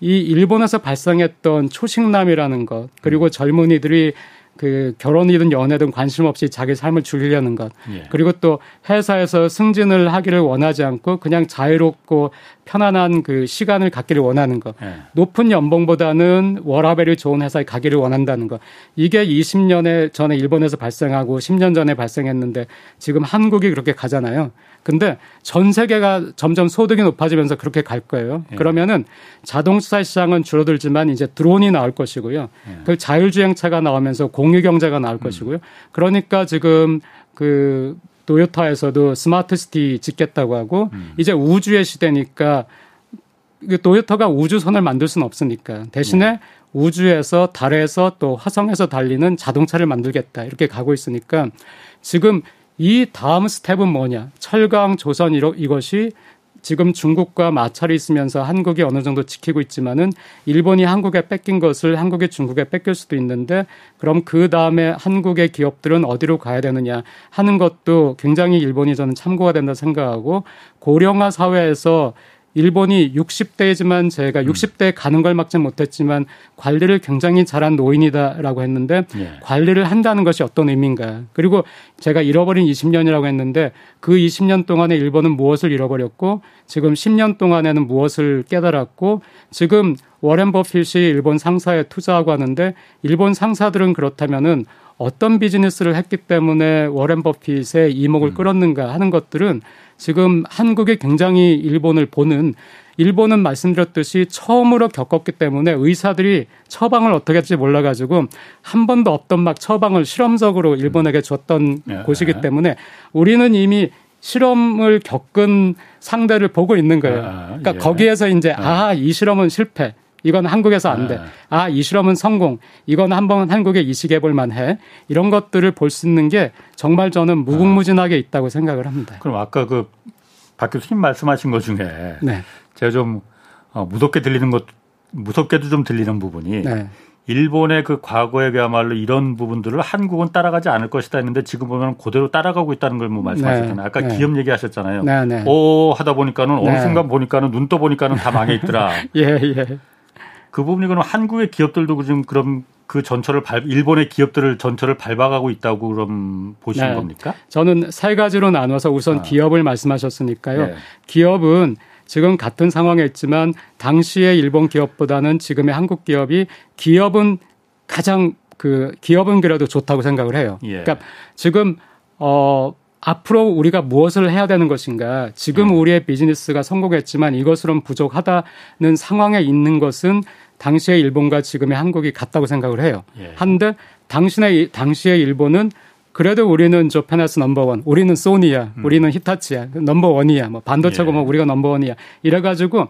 이 일본에서 발생했던 초식남이라는 것 그리고 젊은이들이 그 결혼이든 연애든 관심 없이 자기 삶을 즐기려는 것. 예. 그리고 또 회사에서 승진을 하기를 원하지 않고 그냥 자유롭고 편안한 그 시간을 갖기를 원하는 것. 예. 높은 연봉보다는 워라벨이 좋은 회사에 가기를 원한다는 것. 이게 20년에 전에 일본에서 발생하고 10년 전에 발생했는데 지금 한국이 그렇게 가잖아요. 근데 전 세계가 점점 소득이 높아지면서 그렇게 갈 거예요. 예. 그러면은 자동차 시장은 줄어들지만 이제 드론이 나올 것이고요. 예. 그 자율주행차가 나오면서 공유 경제가 나올 음. 것이고요. 그러니까 지금 그 도요타에서도 smart city 짓겠다고 하고 음. 이제 우주의 시대니까 도요타가 우주선을 만들 수는 없으니까 대신에 네. 우주에서 달에서 또 화성에서 달리는 자동차를 만들겠다 이렇게 가고 있으니까 지금 이 다음 step은 뭐냐? 철강 조선 이러, 이것이 지금 중국과 마찰이 있으면서 한국이 어느 정도 지키고 있지만은 일본이 한국에 뺏긴 것을 한국이 중국에 뺏길 수도 있는데 그럼 그 다음에 한국의 기업들은 어디로 가야 되느냐 하는 것도 굉장히 일본이 저는 참고가 된다 생각하고 고령화 사회에서 일본이 60대이지만 제가 음. 60대에 가는 걸 막지 못했지만 관리를 굉장히 잘한 노인이다라고 했는데 예. 관리를 한다는 것이 어떤 의미인가. 그리고 제가 잃어버린 20년이라고 했는데 그 20년 동안에 일본은 무엇을 잃어버렸고 지금 10년 동안에는 무엇을 깨달았고 지금 워렌 버핏이 일본 상사에 투자하고 하는데 일본 상사들은 그렇다면은 어떤 비즈니스를 했기 때문에 워렌 버핏의 이목을 음. 끌었는가 하는 것들은 지금 한국이 굉장히 일본을 보는 일본은 말씀드렸듯이 처음으로 겪었기 때문에 의사들이 처방을 어떻게 할지 몰라가지고 한 번도 없던 막 처방을 실험적으로 일본에게 줬던 네. 곳이기 때문에 우리는 이미 실험을 겪은 상대를 보고 있는 거예요. 아, 그러니까 예. 거기에서 이제 아. 아, 이 실험은 실패. 이건 한국에서 안 돼. 네. 아, 이 실험은 성공. 이건 한번 한국에 이식해 볼 만해. 이런 것들을 볼 수 있는 게 정말 저는 무궁무진하게 있다고 생각을 합니다. 그럼 아까 그 박 교수님 말씀하신 것 중에 네. 제가 좀 어, 무섭게 들리는 것, 무섭게도 좀 들리는 부분이 네. 일본의 그 과거에 그야말로 이런 부분들을 한국은 따라가지 않을 것이다 했는데 지금 보면 그대로 따라가고 있다는 걸 뭐 말씀하셨잖아요. 네. 아까 네. 기업 얘기하셨잖아요. 네, 네. 오 하다 보니까는 어느 네. 순간 보니까는 눈 떠 보니까는 다 망해 있더라. 예, 예. 그 부분이 그럼 한국의 기업들도 지금 그럼 그 전철을 밟 일본의 기업들을 전철을 밟아가고 있다고 그럼 보시는 네. 겁니까? 저는 세 가지로 나눠서 우선 아. 기업을 말씀하셨으니까요. 네. 기업은 지금 같은 상황에 있지만 당시의 일본 기업보다는 지금의 한국 기업이 기업은 가장 그 기업은 그래도 좋다고 생각을 해요. 예. 그러니까 지금 어 앞으로 우리가 무엇을 해야 되는 것인가? 지금 음. 우리의 비즈니스가 성공했지만 이것으로는 부족하다는 상황에 있는 것은 당시의 일본과 지금의 한국이 같다고 생각을 해요. 예. 한데 당신의 당시의 일본은 그래도 우리는 저 페나스 넘버원, 우리는 소니야, 음. 우리는 히타치야, 넘버원이야, 뭐 반도체고 예. 뭐 우리가 넘버원이야. 이래가지고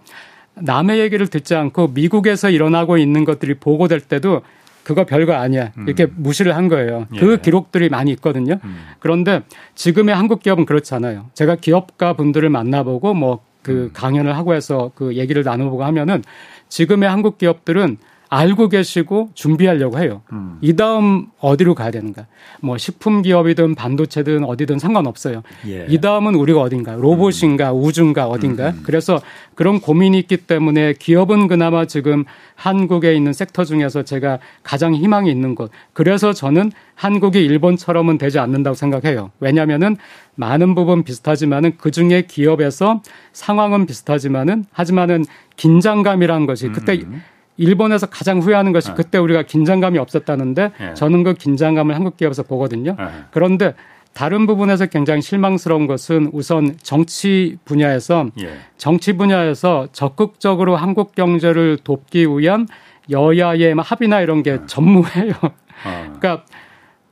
남의 얘기를 듣지 않고 미국에서 일어나고 있는 것들이 보고될 때도 그거 별거 아니야. 음. 이렇게 무시를 한 거예요. 그 예. 그 기록들이 많이 있거든요. 음. 그런데 지금의 한국 기업은 그렇지 않아요. 제가 기업가 분들을 만나보고 뭐그 음. 강연을 하고 해서 그 얘기를 나눠보고 하면은 지금의 한국 기업들은 알고 계시고 준비하려고 해요. 음. 이 다음 어디로 가야 되는가? 뭐 식품 기업이든 반도체든 어디든 상관없어요. 예. 이 다음은 우리가 어딘가? 로봇인가 음. 우주인가 어딘가? 음. 그래서 그런 고민이 있기 때문에 기업은 그나마 지금 한국에 있는 섹터 중에서 제가 가장 희망이 있는 것. 그래서 저는 한국이 일본처럼은 되지 않는다고 생각해요. 왜냐하면은 많은 부분 비슷하지만은 그 중에 기업에서 상황은 비슷하지만은 하지만은 긴장감이라는 것이 그때 음. 일본에서 가장 후회하는 것이 네. 그때 우리가 긴장감이 없었다는데 네. 저는 그 긴장감을 한국 기업에서 보거든요. 네. 그런데 다른 부분에서 굉장히 실망스러운 것은 우선 정치 분야에서 예. 정치 분야에서 적극적으로 한국 경제를 돕기 위한 여야의 합의나 이런 게 전무해요. 어. 그러니까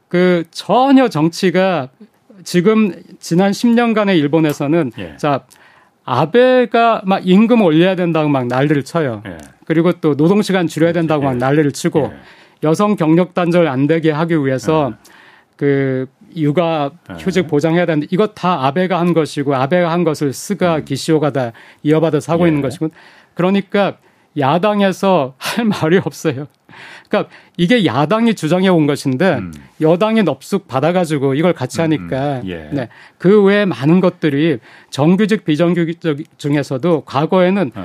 그 전혀 정치가 지금 지난 10년간의 일본에서는 예. 자 아베가 막 임금 올려야 된다고 막 난리를 쳐요. 예. 그리고 또 노동 시간 줄여야 된다고 막 예. 난리를 치고 예. 여성 경력 단절 안 되게 하기 위해서 예. 그 육아 예. 휴직 보장해야 되는데 이것 다 아베가 한 것이고 아베가 한 것을 스가 음. 기시오가 다 이어받아서 하고 있는 것이고 그러니까 야당에서 할 말이 없어요. 그러니까 이게 야당이 주장해 온 것인데 음. 여당이 넙숙 받아가지고 이걸 같이 음, 음. 하니까 음, 예. 네. 그 외에 많은 것들이 정규직 비정규직 중에서도 과거에는 예.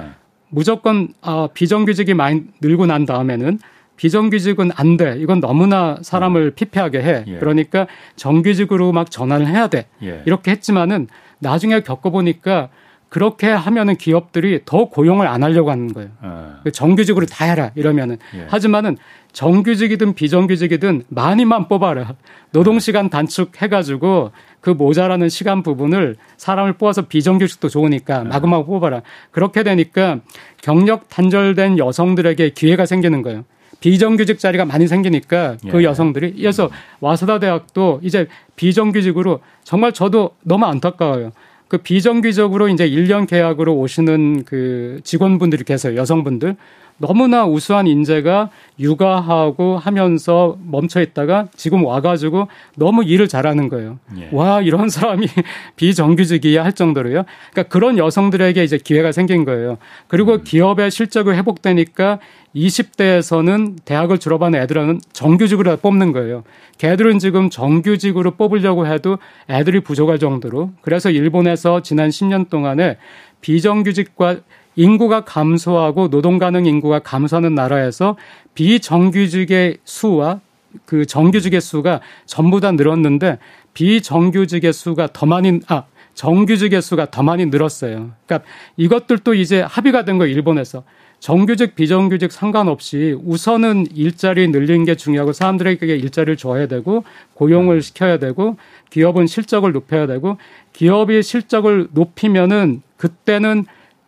무조건 어, 비정규직이 많이 늘고 난 다음에는 비정규직은 안 돼. 이건 너무나 사람을 음. 피폐하게 해. 예. 그러니까 정규직으로 막 전환을 해야 돼. 예. 이렇게 했지만은 나중에 겪어보니까 그렇게 하면은 기업들이 더 고용을 안 하려고 하는 거예요. 아. 정규직으로 다 해라 이러면은 예. 하지만은 정규직이든 비정규직이든 많이만 뽑아라. 노동 시간 단축 해가지고 그 모자라는 시간 부분을 사람을 뽑아서 비정규직도 좋으니까 네. 마구마구 뽑아라. 그렇게 되니까 경력 단절된 여성들에게 기회가 생기는 거예요. 비정규직 자리가 많이 생기니까 그 예. 여성들이 그래서 와사다 대학도 이제 비정규직으로 정말 저도 너무 안타까워요. 그 비정규직으로 이제 1년 계약으로 오시는 그 직원분들이 계세요. 여성분들. 너무나 우수한 인재가 육아하고 하면서 멈춰 있다가 지금 와가지고 너무 일을 잘하는 거예요. 예. 와, 이런 사람이 비정규직이야 할 정도로요. 그러니까 그런 여성들에게 이제 기회가 생긴 거예요. 그리고 음. 기업의 실적이 회복되니까 20대에서는 대학을 졸업한 애들은 정규직으로 뽑는 거예요. 걔들은 지금 정규직으로 뽑으려고 해도 애들이 부족할 정도로. 그래서 일본에서 지난 10년 동안에 비정규직과 인구가 감소하고 노동 가능 인구가 감소하는 나라에서 비정규직의 수와 그 정규직의 수가 전부 다 늘었는데 비정규직의 수가 더 많이 아 정규직의 수가 더 많이 늘었어요. 그러니까 이것들도 이제 합의가 된 거예요, 일본에서. 정규직 비정규직 상관없이 우선은 일자리 늘리는 게 중요하고 사람들에게 일자리를 줘야 되고 고용을 시켜야 되고 기업은 실적을 높여야 되고 기업이 실적을 높이면은 그때는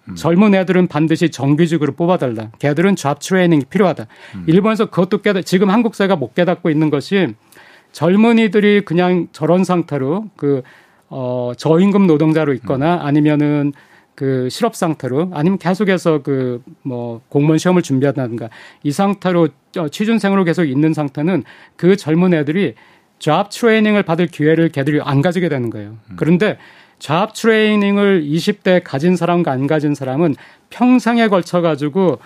음. 젊은 애들은 반드시 정규직으로 뽑아달라. 걔들은 잡 트레이닝이 필요하다. 음. 일본에서 그것도 깨닫, 지금 한국 사회가 못 깨닫고 있는 것이 젊은이들이 그냥 저런 상태로 그, 어, 저임금 노동자로 있거나 음. 아니면은 그 실업 상태로 아니면 계속해서 그 뭐 공무원 시험을 준비한다든가 이 상태로 어, 취준생으로 계속 있는 상태는 그 젊은 애들이 잡 트레이닝을 받을 기회를 걔들이 안 가지게 되는 거예요. 음. 그런데 잡 트레이닝을 20대 가진 사람과 안 가진 사람은 평생에 걸쳐 가지고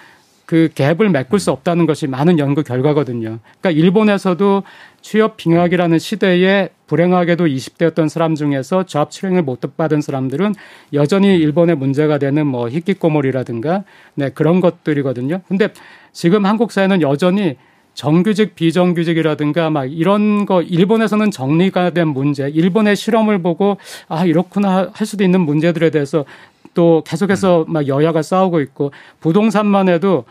그 갭을 메꿀 수 없다는 것이 많은 연구 결과거든요. 그러니까 일본에서도 취업 빙하기라는 시대에 불행하게도 20대였던 사람 중에서 잡 트레이닝을 못 받은 사람들은 여전히 일본의 문제가 되는 뭐 히키코모리라든가 네, 그런 것들이거든요. 근데 지금 한국 사회는 여전히 정규직, 비정규직이라든가 막 이런 거 일본에서는 정리가 된 문제, 일본의 실험을 보고 아 이렇구나 할 수도 있는 문제들에 대해서 또 계속해서 막 여야가 싸우고 있고 부동산만 해도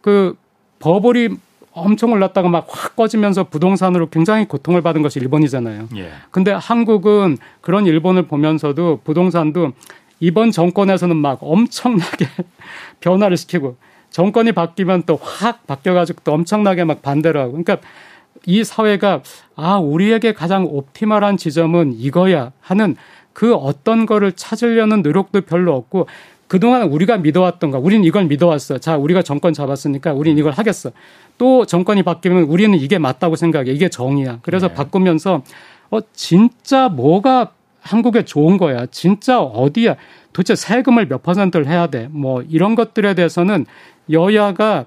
그 버블이 엄청 올랐다가 막 확 꺼지면서 부동산으로 굉장히 고통을 받은 것이 일본이잖아요. 예. 근데 한국은 그런 일본을 보면서도 부동산도 이번 정권에서는 막 엄청나게 변화를 시키고 정권이 바뀌면 또 확 바뀌어가지고 또 엄청나게 막 반대를 하고. 그러니까 이 사회가 아, 우리에게 가장 옵티멀한 지점은 이거야 하는 그 어떤 거를 찾으려는 노력도 별로 없고 그동안 우리가 믿어왔던 가 우리는 이걸 믿어왔어. 자, 우리가 정권 잡았으니까 우리는 이걸 하겠어. 또 정권이 바뀌면 우리는 이게 맞다고 생각해. 이게 정의야. 그래서 네. 바꾸면서 어, 진짜 뭐가 한국에 좋은 거야. 진짜 어디야. 도대체 세금을 몇 퍼센트를 해야 돼. 뭐 이런 것들에 대해서는 여야가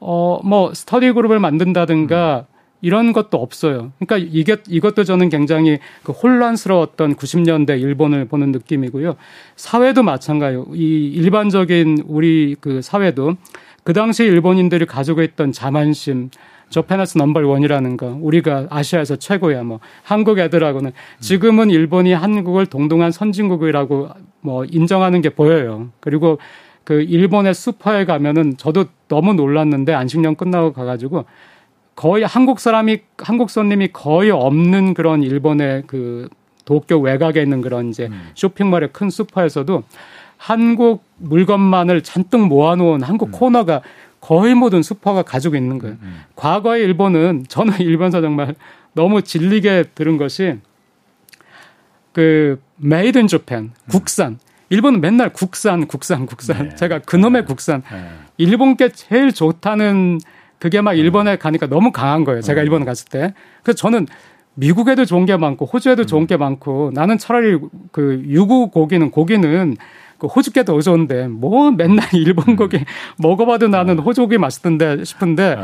어 뭐 스터디 그룹을 만든다든가 음. 이런 것도 없어요. 그러니까 이게 이것도 저는 굉장히 그 혼란스러웠던 90년대 일본을 보는 느낌이고요. 사회도 마찬가지요. 이 일반적인 우리 그 사회도 그 당시 일본인들이 가지고 있던 자만심, Japan as number one이라는 거 우리가 아시아에서 최고야 뭐 한국 애들하고는 지금은 일본이 한국을 동등한 선진국이라고 뭐 인정하는 게 보여요. 그리고 그 일본의 슈퍼에 가면은 저도 너무 놀랐는데 안식년 끝나고 가가지고 거의 한국 사람이 한국 손님이 거의 없는 그런 일본의 그 도쿄 외곽에 있는 그런 이제 음. 쇼핑몰의 큰 슈퍼에서도 한국 물건만을 잔뜩 모아놓은 한국 음. 코너가 거의 모든 슈퍼가 가지고 있는 거예요. 음. 음. 과거의 일본은 저는 일본서 정말 너무 질리게 들은 것이 그 made in Japan 국산 일본은 맨날 국산, 국산, 국산. 네. 제가 그놈의 네. 국산. 네. 일본께 제일 좋다는 그게 막 일본에 가니까 너무 강한 거예요. 제가 음. 일본 갔을 때. 그래서 저는 미국에도 좋은 게 많고 호주에도 좋은 게 음. 많고 나는 차라리 그 유구 고기는 고기는 그 호주께 더 좋은데 뭐 맨날 일본 고기 음. 먹어봐도 나는 호주 고기 맛있던데 싶은데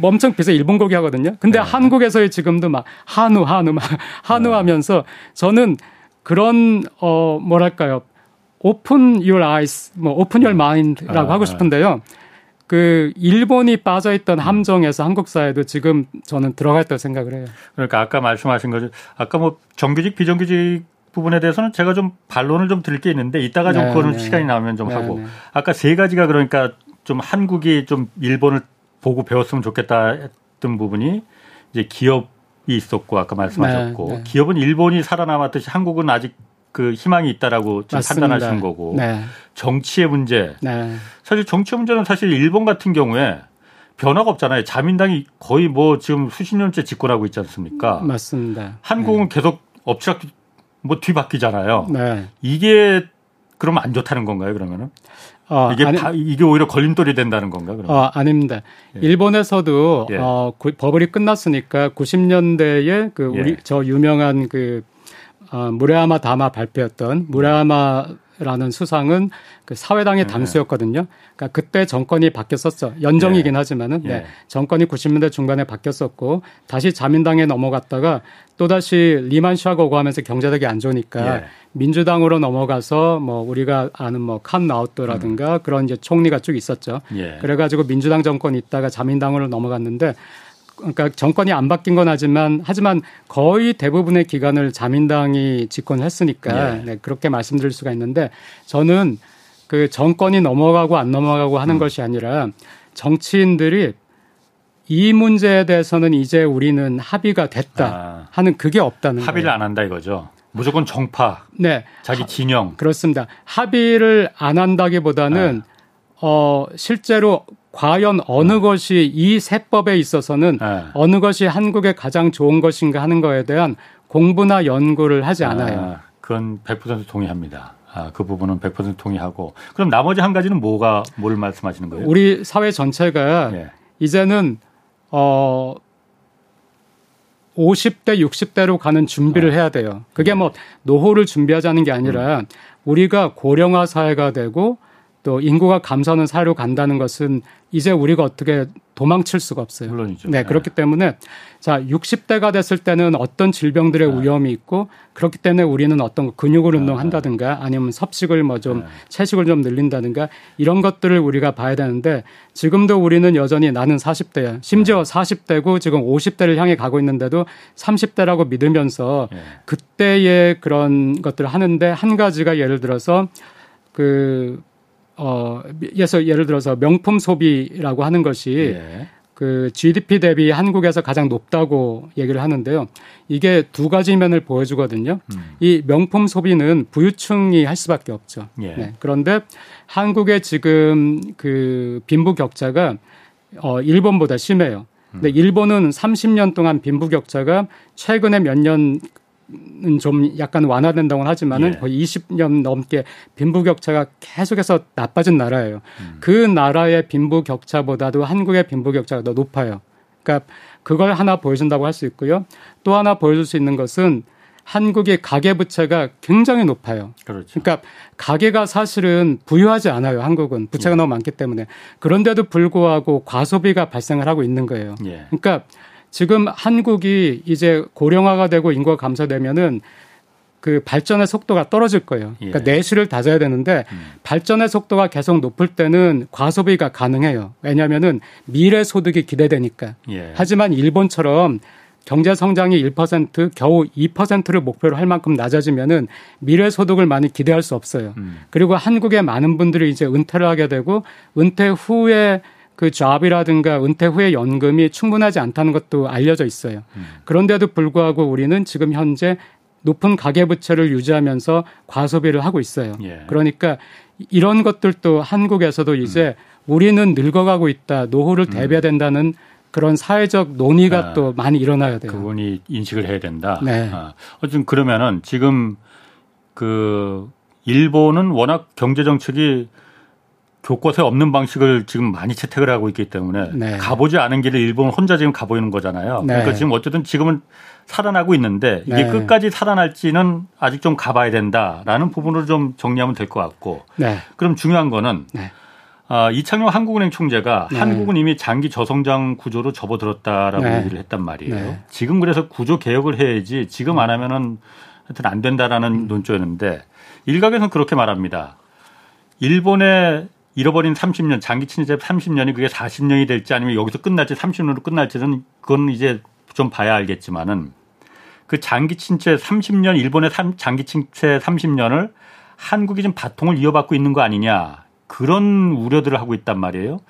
엄청 비싸 일본 고기 하거든요. 근데 한국에서의 지금도 막 한우 한우 막 한우 하면서 저는 그런 어 뭐랄까요 open your eyes, 뭐 open your mind라고 아, 하고 싶은데요. 그 일본이 빠져있던 함정에서 한국 사회도 지금 저는 들어갔다고 생각을 해요. 그러니까 아까 말씀하신 거죠. 아까 뭐 정규직 비정규직 부분에 대해서는 제가 좀 반론을 좀 드릴 게 있는데 이따가 좀 네, 그거는 네. 시간이 나오면 좀 네, 하고 네. 아까 세 가지가 그러니까 좀 한국이 좀 일본을 보고 배웠으면 좋겠다 했던 부분이 이제 기업이 있었고 아까 말씀하셨고 네, 네. 기업은 일본이 살아남았듯이 한국은 아직 그 희망이 있다라고 판단하시는 거고 네. 정치의 문제. 네. 사실 정치의 문제는 사실 일본 같은 경우에 변화가 없잖아요. 자민당이 거의 뭐 지금 수십 년째 집권하고 있지 않습니까? 맞습니다. 한국은 네. 계속 엎치락 뭐 뒤바뀌잖아요. 네. 이게 그러면 안 좋다는 건가요? 그러면은? 어, 이게 아니, 다, 이게 오히려 걸림돌이 된다는 건가? 그러면? 어, 아닙니다. 예. 일본에서도 예. 어, 버블이 끝났으니까 90년대에 그 우리 예. 저 유명한 그 어, 무레하마 다마 발표했던 무레하마라는 수상은 그 사회당의 네. 당수였거든요. 그러니까 그때 정권이 바뀌었었죠. 연정이긴 네. 하지만은 네. 네. 정권이 90년대 중반에 바뀌었었고 다시 자민당에 넘어갔다가 또 다시 리만 샤가 오고 하면서 경제력이 안 좋으니까 예. 민주당으로 넘어가서 뭐 우리가 아는 뭐칸 나우트라든가 음. 그런 이제 총리가 쭉 있었죠. 예. 그래가지고 민주당 정권이 있다가 자민당으로 넘어갔는데 그러니까 정권이 안 바뀐 건 하지만 하지만 거의 대부분의 기간을 자민당이 집권했으니까 예. 네, 그렇게 말씀드릴 수가 있는데 저는 그 정권이 넘어가고 안 넘어가고 하는 음. 것이 아니라 정치인들이 이 문제에 대해서는 이제 우리는 합의가 됐다 아. 하는 그게 없다는 합의를 거예요. 안 한다 이거죠. 무조건 정파. 네. 자기 진영. 그렇습니다. 합의를 안 한다기보다는 네. 어 실제로 과연 어느 네. 것이 이 세법에 있어서는 네. 어느 것이 한국에 가장 좋은 것인가 하는 거에 대한 공부나 연구를 하지 않아요. 아, 그건 100% 동의합니다. 아, 그 부분은 100% 동의하고 그럼 나머지 한 가지는 뭐가 뭘 말씀하시는 거예요? 우리 사회 전체가 네. 이제는 어 50대, 60대로 가는 준비를 네. 해야 돼요. 그게 뭐 노후를 준비하자는 게 아니라 음. 우리가 고령화 사회가 되고 또 인구가 감소하는 사회로 간다는 것은 이제 우리가 어떻게 도망칠 수가 없어요. 물론이죠. 네, 그렇기 때문에 자 60대가 됐을 때는 어떤 질병들의 네. 위험이 있고 그렇기 때문에 우리는 어떤 근육을 네. 운동한다든가 아니면 섭식을 뭐좀 네. 채식을 좀 늘린다든가 이런 것들을 우리가 봐야 되는데 지금도 우리는 여전히 나는 40대야. 심지어 40대고 지금 50대를 향해 가고 있는데도 30대라고 믿으면서 그때의 그런 것들을 하는데 한 가지가 예를 들어서 그 어, 예서 예를 들어서 명품 소비라고 하는 것이 예. 그 GDP 대비 한국에서 가장 높다고 얘기를 하는데요. 이게 두 가지 면을 보여주거든요. 음. 이 명품 소비는 부유층이 할 수밖에 없죠. 예. 네. 그런데 한국의 지금 그 빈부 격차가 어, 일본보다 심해요. 근데 음. 일본은 30년 동안 빈부 격차가 최근에 몇 년 좀 약간 완화된다고 하지만은 예. 거의 20년 넘게 빈부격차가 계속해서 나빠진 나라예요. 음. 그 나라의 빈부격차보다도 한국의 빈부격차가 더 높아요. 그러니까 그걸 하나 보여준다고 할 수 있고요. 또 하나 보여줄 수 있는 것은 한국의 가계부채가 굉장히 높아요. 그렇죠. 그러니까 가계가 사실은 부유하지 않아요. 한국은 부채가 예. 너무 많기 때문에 그런데도 불구하고 과소비가 발생을 하고 있는 거예요. 예. 그러니까 지금 한국이 이제 고령화가 되고 인구가 감소되면은 그 발전의 속도가 떨어질 거예요. 그러니까 예. 내실을 다져야 되는데 음. 발전의 속도가 계속 높을 때는 과소비가 가능해요. 왜냐하면은 미래 소득이 기대되니까. 예. 하지만 일본처럼 경제 성장이 1% 겨우 2%를 목표로 할 만큼 낮아지면은 미래 소득을 많이 기대할 수 없어요. 음. 그리고 한국의 많은 분들이 이제 은퇴를 하게 되고 은퇴 후에 그 잡이라든가 은퇴 후의 연금이 충분하지 않다는 것도 알려져 있어요. 음. 그런데도 불구하고 우리는 지금 현재 높은 가계부채를 유지하면서 과소비를 하고 있어요. 예. 그러니까 이런 것들도 한국에서도 이제 음. 우리는 늙어가고 있다, 노후를 음. 대비해야 된다는 그런 사회적 논의가 아, 또 많이 일어나야 돼요. 그분이 인식을 해야 된다. 네. 아, 어쨌든 그러면은 지금 그 일본은 워낙 경제 정책이 교과서에 없는 방식을 지금 많이 채택을 하고 있기 때문에 네. 가보지 않은 길을 일본 혼자 지금 가보이는 거잖아요. 네. 그러니까 지금 어쨌든 지금은 살아나고 있는데 이게 네. 끝까지 살아날지는 아직 좀 가봐야 된다라는 부분으로 좀 정리하면 될 것 같고 네. 그럼 중요한 거는 네. 아, 이창용 한국은행 총재가 네. 한국은 이미 장기 저성장 구조로 접어들었다라고 얘기를 했단 말이에요. 지금 그래서 구조 개혁을 해야지 지금 안 하면은 하여튼 안 된다라는 음. 논조였는데 일각에서는 그렇게 말합니다. 일본의 잃어버린 30년, 장기 친제 30년이 그게 40년이 될지 아니면 여기서 끝날지 30년으로 끝날지는 그건 이제 좀 봐야 알겠지만은 그 장기 친체 30년, 일본의 장기 친체 30년을 한국이 좀 바통을 이어받고 있는 거 아니냐 그런 우려들을 하고 있단 말이에요.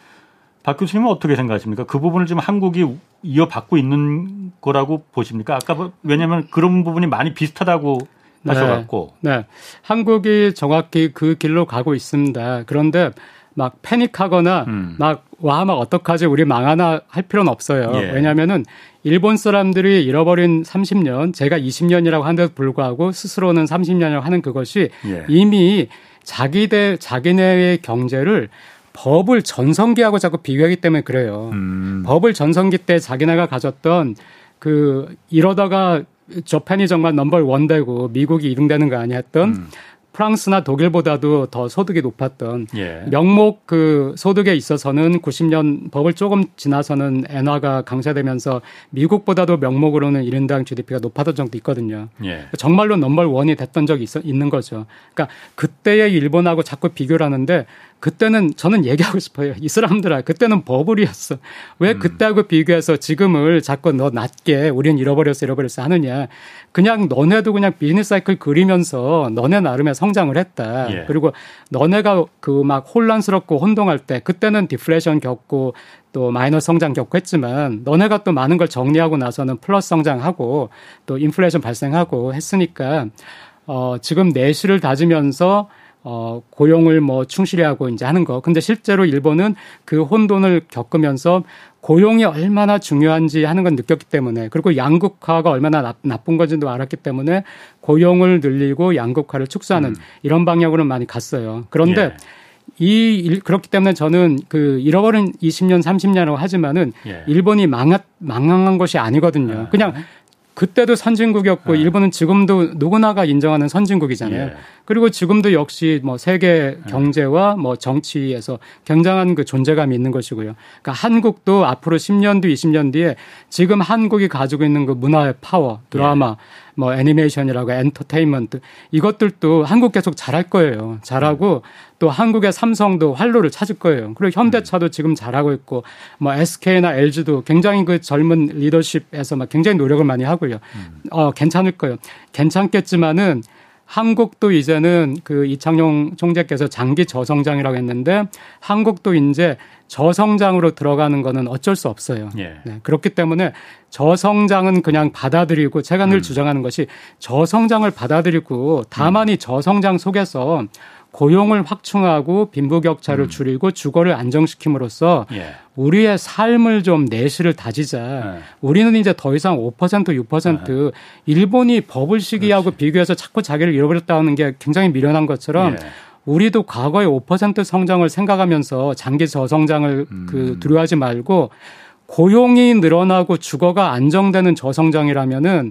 박 교수님은 어떻게 생각하십니까? 그 부분을 지금 한국이 이어받고 있는 거라고 보십니까? 아까 뭐 왜냐하면 그런 부분이 많이 비슷하다고 하셔갖고. 네. 네. 한국이 정확히 그 길로 가고 있습니다. 그런데 막 패닉하거나 음. 막 와, 막 어떡하지, 우리 망하나 할 필요는 없어요. 예. 왜냐면은 일본 사람들이 잃어버린 30년, 제가 20년이라고 하는데도 불구하고 스스로는 30년이라고 하는 그것이 예. 이미 자기들, 자기네의 경제를 법을 전성기하고 자꾸 비교하기 때문에 그래요. 음. 법을 전성기 때 자기네가 가졌던 그 이러다가 저편이 정말 넘버 원 되고 미국이 2등 되는 거 아니야 했던 음. 프랑스나 독일보다도 더 소득이 높았던 예. 명목 그 소득에 있어서는 90년 법을 조금 지나서는 엔화가 강세되면서 미국보다도 명목으로는 1인당 GDP가 높았던 적도 있거든요. 예. 정말로 넘버 원이 됐던 적이 있어, 있는 거죠. 그러니까 그때의 일본하고 자꾸 비교를 하는데 그때는 저는 얘기하고 싶어요. 이 사람들아, 그때는 버블이었어. 왜 음. 그때하고 비교해서 지금을 자꾸 너 낮게 우리는 잃어버렸어, 잃어버렸어 하느냐. 그냥 너네도 그냥 비즈니스 사이클 그리면서 너네 나름의 성장을 했다. 예. 그리고 너네가 그 막 혼란스럽고 혼동할 때 그때는 디플레이션 겪고 또 마이너스 성장 겪고 했지만 너네가 또 많은 걸 정리하고 나서는 플러스 성장하고 또 인플레이션 발생하고 했으니까 어 지금 내실을 다지면서 어, 고용을 뭐 충실히 하고 이제 하는 거. 근데 실제로 일본은 그 혼돈을 겪으면서 고용이 얼마나 중요한지 하는 건 느꼈기 때문에 그리고 양극화가 얼마나 나, 나쁜 건지도 알았기 때문에 고용을 늘리고 양극화를 축소하는 음. 이런 방향으로 많이 갔어요. 그런데 예. 이 일, 그렇기 때문에 저는 그 잃어버린 20년, 30년이라고 하지만은 예. 일본이 망한 망한 것이 아니거든요. 아. 그냥 그때도 선진국이었고 네. 일본은 지금도 누구나가 인정하는 선진국이잖아요. 예. 그리고 지금도 역시 뭐 세계 네. 경제와 뭐 정치에서 굉장한 그 존재감이 있는 것이고요. 그러니까 한국도 앞으로 10년 뒤, 20년 뒤에 지금 한국이 가지고 있는 그 문화의 파워, 드라마, 예. 뭐 애니메이션이라고 엔터테인먼트 이것들도 한국 계속 잘할 거예요. 잘하고 또 한국의 삼성도 활로를 찾을 거예요. 그리고 현대차도 지금 잘하고 있고 뭐 SK나 LG도 굉장히 그 젊은 리더십에서 막 굉장히 노력을 많이 하고요. 어 괜찮을 거예요. 괜찮겠지만은 한국도 이제는 그 이창용 총재께서 장기 저성장이라고 했는데 한국도 이제 저성장으로 들어가는 거는 어쩔 수 없어요. 예. 네, 그렇기 때문에 저성장은 그냥 받아들이고 제가 늘 음. 주장하는 것이 저성장을 받아들이고 다만 이 저성장 속에서 고용을 확충하고 빈부격차를 음. 줄이고 주거를 안정시킴으로써 예. 우리의 삶을 좀 내실을 다지자. 예. 우리는 이제 더 이상 5% 6% 예. 일본이 버블 시기하고 그렇지. 비교해서 자꾸 자기를 잃어버렸다는 게 굉장히 미련한 것처럼 예. 우리도 과거의 5% 성장을 생각하면서 장기 저성장을 음. 그 두려워하지 말고 고용이 늘어나고 주거가 안정되는 저성장이라면은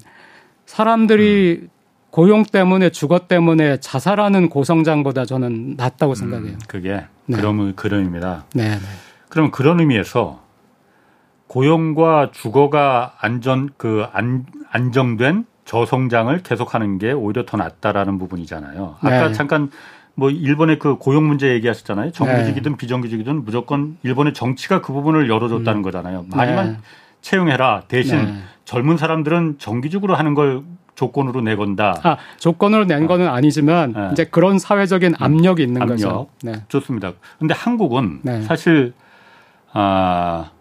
사람들이 음. 고용 때문에 주거 때문에 자살하는 고성장보다 저는 낫다고 생각해요. 음, 그게 네. 그런 그림입니다. 네, 네. 그럼 그런 의미에서 고용과 주거가 안전 그 안, 안정된 저성장을 계속하는 게 오히려 더 낫다라는 부분이잖아요. 아까 네. 잠깐 뭐 일본의 그 고용 문제 얘기하셨잖아요. 정규직이든 네. 비정규직이든 무조건 일본의 정치가 그 부분을 열어줬다는 음. 거잖아요. 많이만 네. 채용해라. 대신 젊은 사람들은 정규직으로 하는 걸 조건으로 내건다. 아, 조건으로 낸 어. 거는 아니지만 네. 이제 그런 사회적인 압력이 있는 압력. 거죠. 네. 좋습니다. 근데 한국은 네. 사실 아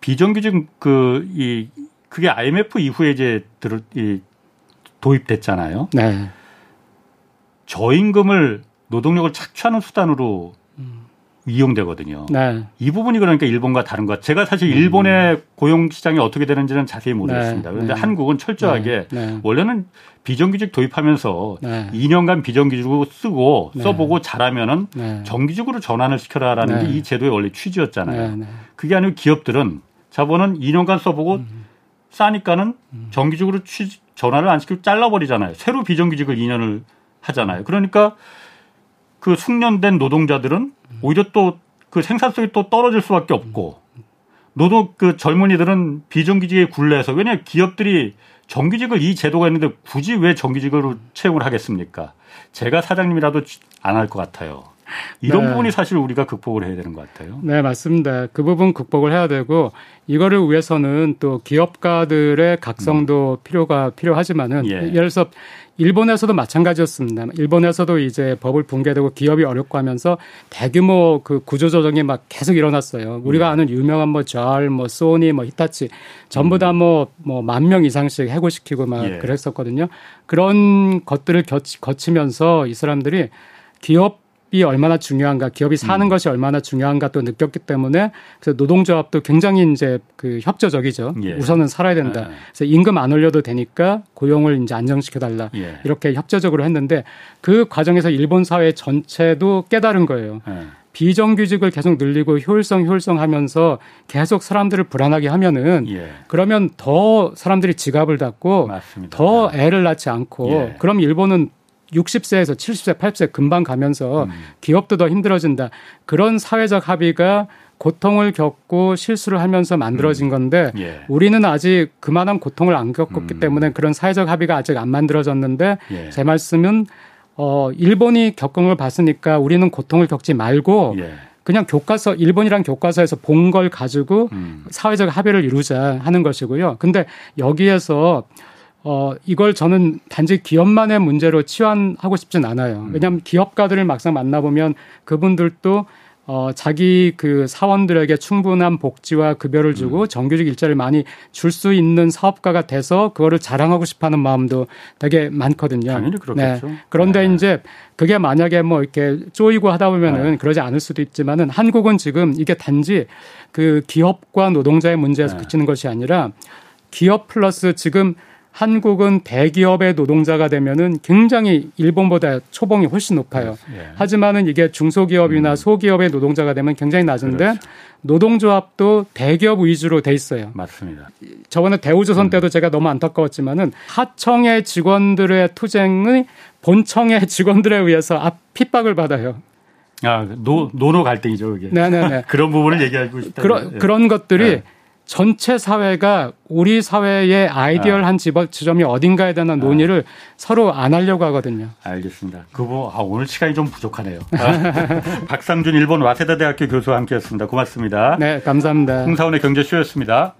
비정규직 그 이 그게 IMF 이후에 이제 들, 이 도입됐잖아요. 네. 저임금을 노동력을 착취하는 수단으로 이용되거든요. 네. 이 부분이 그러니까 일본과 다른 것. 제가 사실 일본의 음. 고용 시장이 어떻게 되는지는 자세히 모르겠습니다. 네. 그런데 네. 한국은 철저하게 네. 네. 원래는 비정규직 도입하면서 네. 2년간 비정규직으로 쓰고 네. 써보고 잘하면은 정규직으로 전환을 시켜라라는 게 이 제도의 원래 취지였잖아요. 그게 아니고 기업들은 자본은 2년간 써보고 음. 싸니까는 음. 정규직으로 취, 전환을 안 시키고 잘라버리잖아요. 새로 비정규직을 2년을 하잖아요. 그러니까 그 숙련된 노동자들은 오히려 또 그 생산성이 또 떨어질 수밖에 없고 노동 그 젊은이들은 비정규직에 굴레해서 왜냐 기업들이 정규직을 이 제도가 있는데 굳이 왜 정규직으로 채용을 하겠습니까? 제가 사장님이라도 안 할 것 같아요. 이런 네. 부분이 사실 우리가 극복을 해야 되는 것 같아요. 네, 맞습니다. 그 부분 극복을 해야 되고 이거를 위해서는 또 기업가들의 각성도 음. 필요가 필요하지만은 예. 예를 들어서 일본에서도 마찬가지였습니다. 일본에서도 이제 법을 붕괴되고 기업이 어렵고 하면서 대규모 그 구조조정이 막 계속 일어났어요. 우리가 네. 아는 유명한 뭐 절, 뭐 소니, 뭐 히타치 전부 다 뭐 뭐 만 명 이상씩 해고시키고 막 예. 그랬었거든요. 그런 것들을 거치면서 이 사람들이 기업 이 얼마나 중요한가, 기업이 사는 음. 것이 얼마나 중요한가 또 느꼈기 때문에 그래서 노동조합도 굉장히 이제 그 협조적이죠. 예. 우선은 살아야 된다. 예. 그래서 임금 안 올려도 되니까 고용을 이제 안정시켜 달라. 예. 이렇게 협조적으로 했는데 그 과정에서 일본 사회 전체도 깨달은 거예요. 예. 비정규직을 계속 늘리고 효율성 효율성 하면서 계속 사람들을 불안하게 하면은 예. 그러면 더 사람들이 지갑을 닫고 맞습니다. 더 애를 낳지 않고 예. 그럼 일본은 60세에서 70세, 80세 금방 가면서 음. 기업도 더 힘들어진다. 그런 사회적 합의가 고통을 겪고 실수를 하면서 만들어진 음. 건데 예. 우리는 아직 그만한 고통을 안 겪었기 음. 때문에 그런 사회적 합의가 아직 안 만들어졌는데 예. 제 말씀은 어 일본이 겪은 걸 봤으니까 우리는 고통을 겪지 말고 예. 그냥 교과서 일본이란 교과서에서 본 걸 가지고 음. 사회적 합의를 이루자 하는 것이고요. 근데 여기에서 어, 이걸 저는 단지 기업만의 문제로 치환하고 싶진 않아요. 음. 왜냐하면 기업가들을 막상 만나보면 그분들도 어, 자기 그 사원들에게 충분한 복지와 급여를 주고 음. 정규직 일자리를 많이 줄 수 있는 사업가가 돼서 그거를 자랑하고 싶어 하는 마음도 되게 많거든요. 당연히 그렇겠죠. 네. 그런데 네. 이제 그게 만약에 뭐 이렇게 쪼이고 하다 보면은 네. 그러지 않을 수도 있지만은 한국은 지금 이게 단지 그 기업과 노동자의 문제에서 네. 그치는 것이 아니라 기업 플러스 지금 한국은 대기업의 노동자가 되면은 굉장히 일본보다 초봉이 훨씬 높아요. 예. 하지만은 이게 중소기업이나 음. 소기업의 노동자가 되면 굉장히 낮은데 그렇죠. 노동조합도 대기업 위주로 돼 있어요. 맞습니다. 저번에 대우조선 음. 때도 제가 너무 안타까웠지만은 하청의 직원들의 투쟁의 본청의 직원들에 의해서 앞 핍박을 받아요. 아, 노, 노노 갈등이죠, 그게. 네네네. 그런 부분을 얘기하고 싶다. 그런, 예. 그런 것들이 네. 전체 사회가 우리 사회의 ideal한 아. 지점이 어딘가에 대한 논의를 아. 서로 안 하려고 하거든요. 알겠습니다. 그거 아, 오늘 시간이 좀 부족하네요. 아, 박상준 일본 와세다 대학교 교수와 함께했습니다. 고맙습니다. 네, 감사합니다. 홍사훈의 경제쇼였습니다.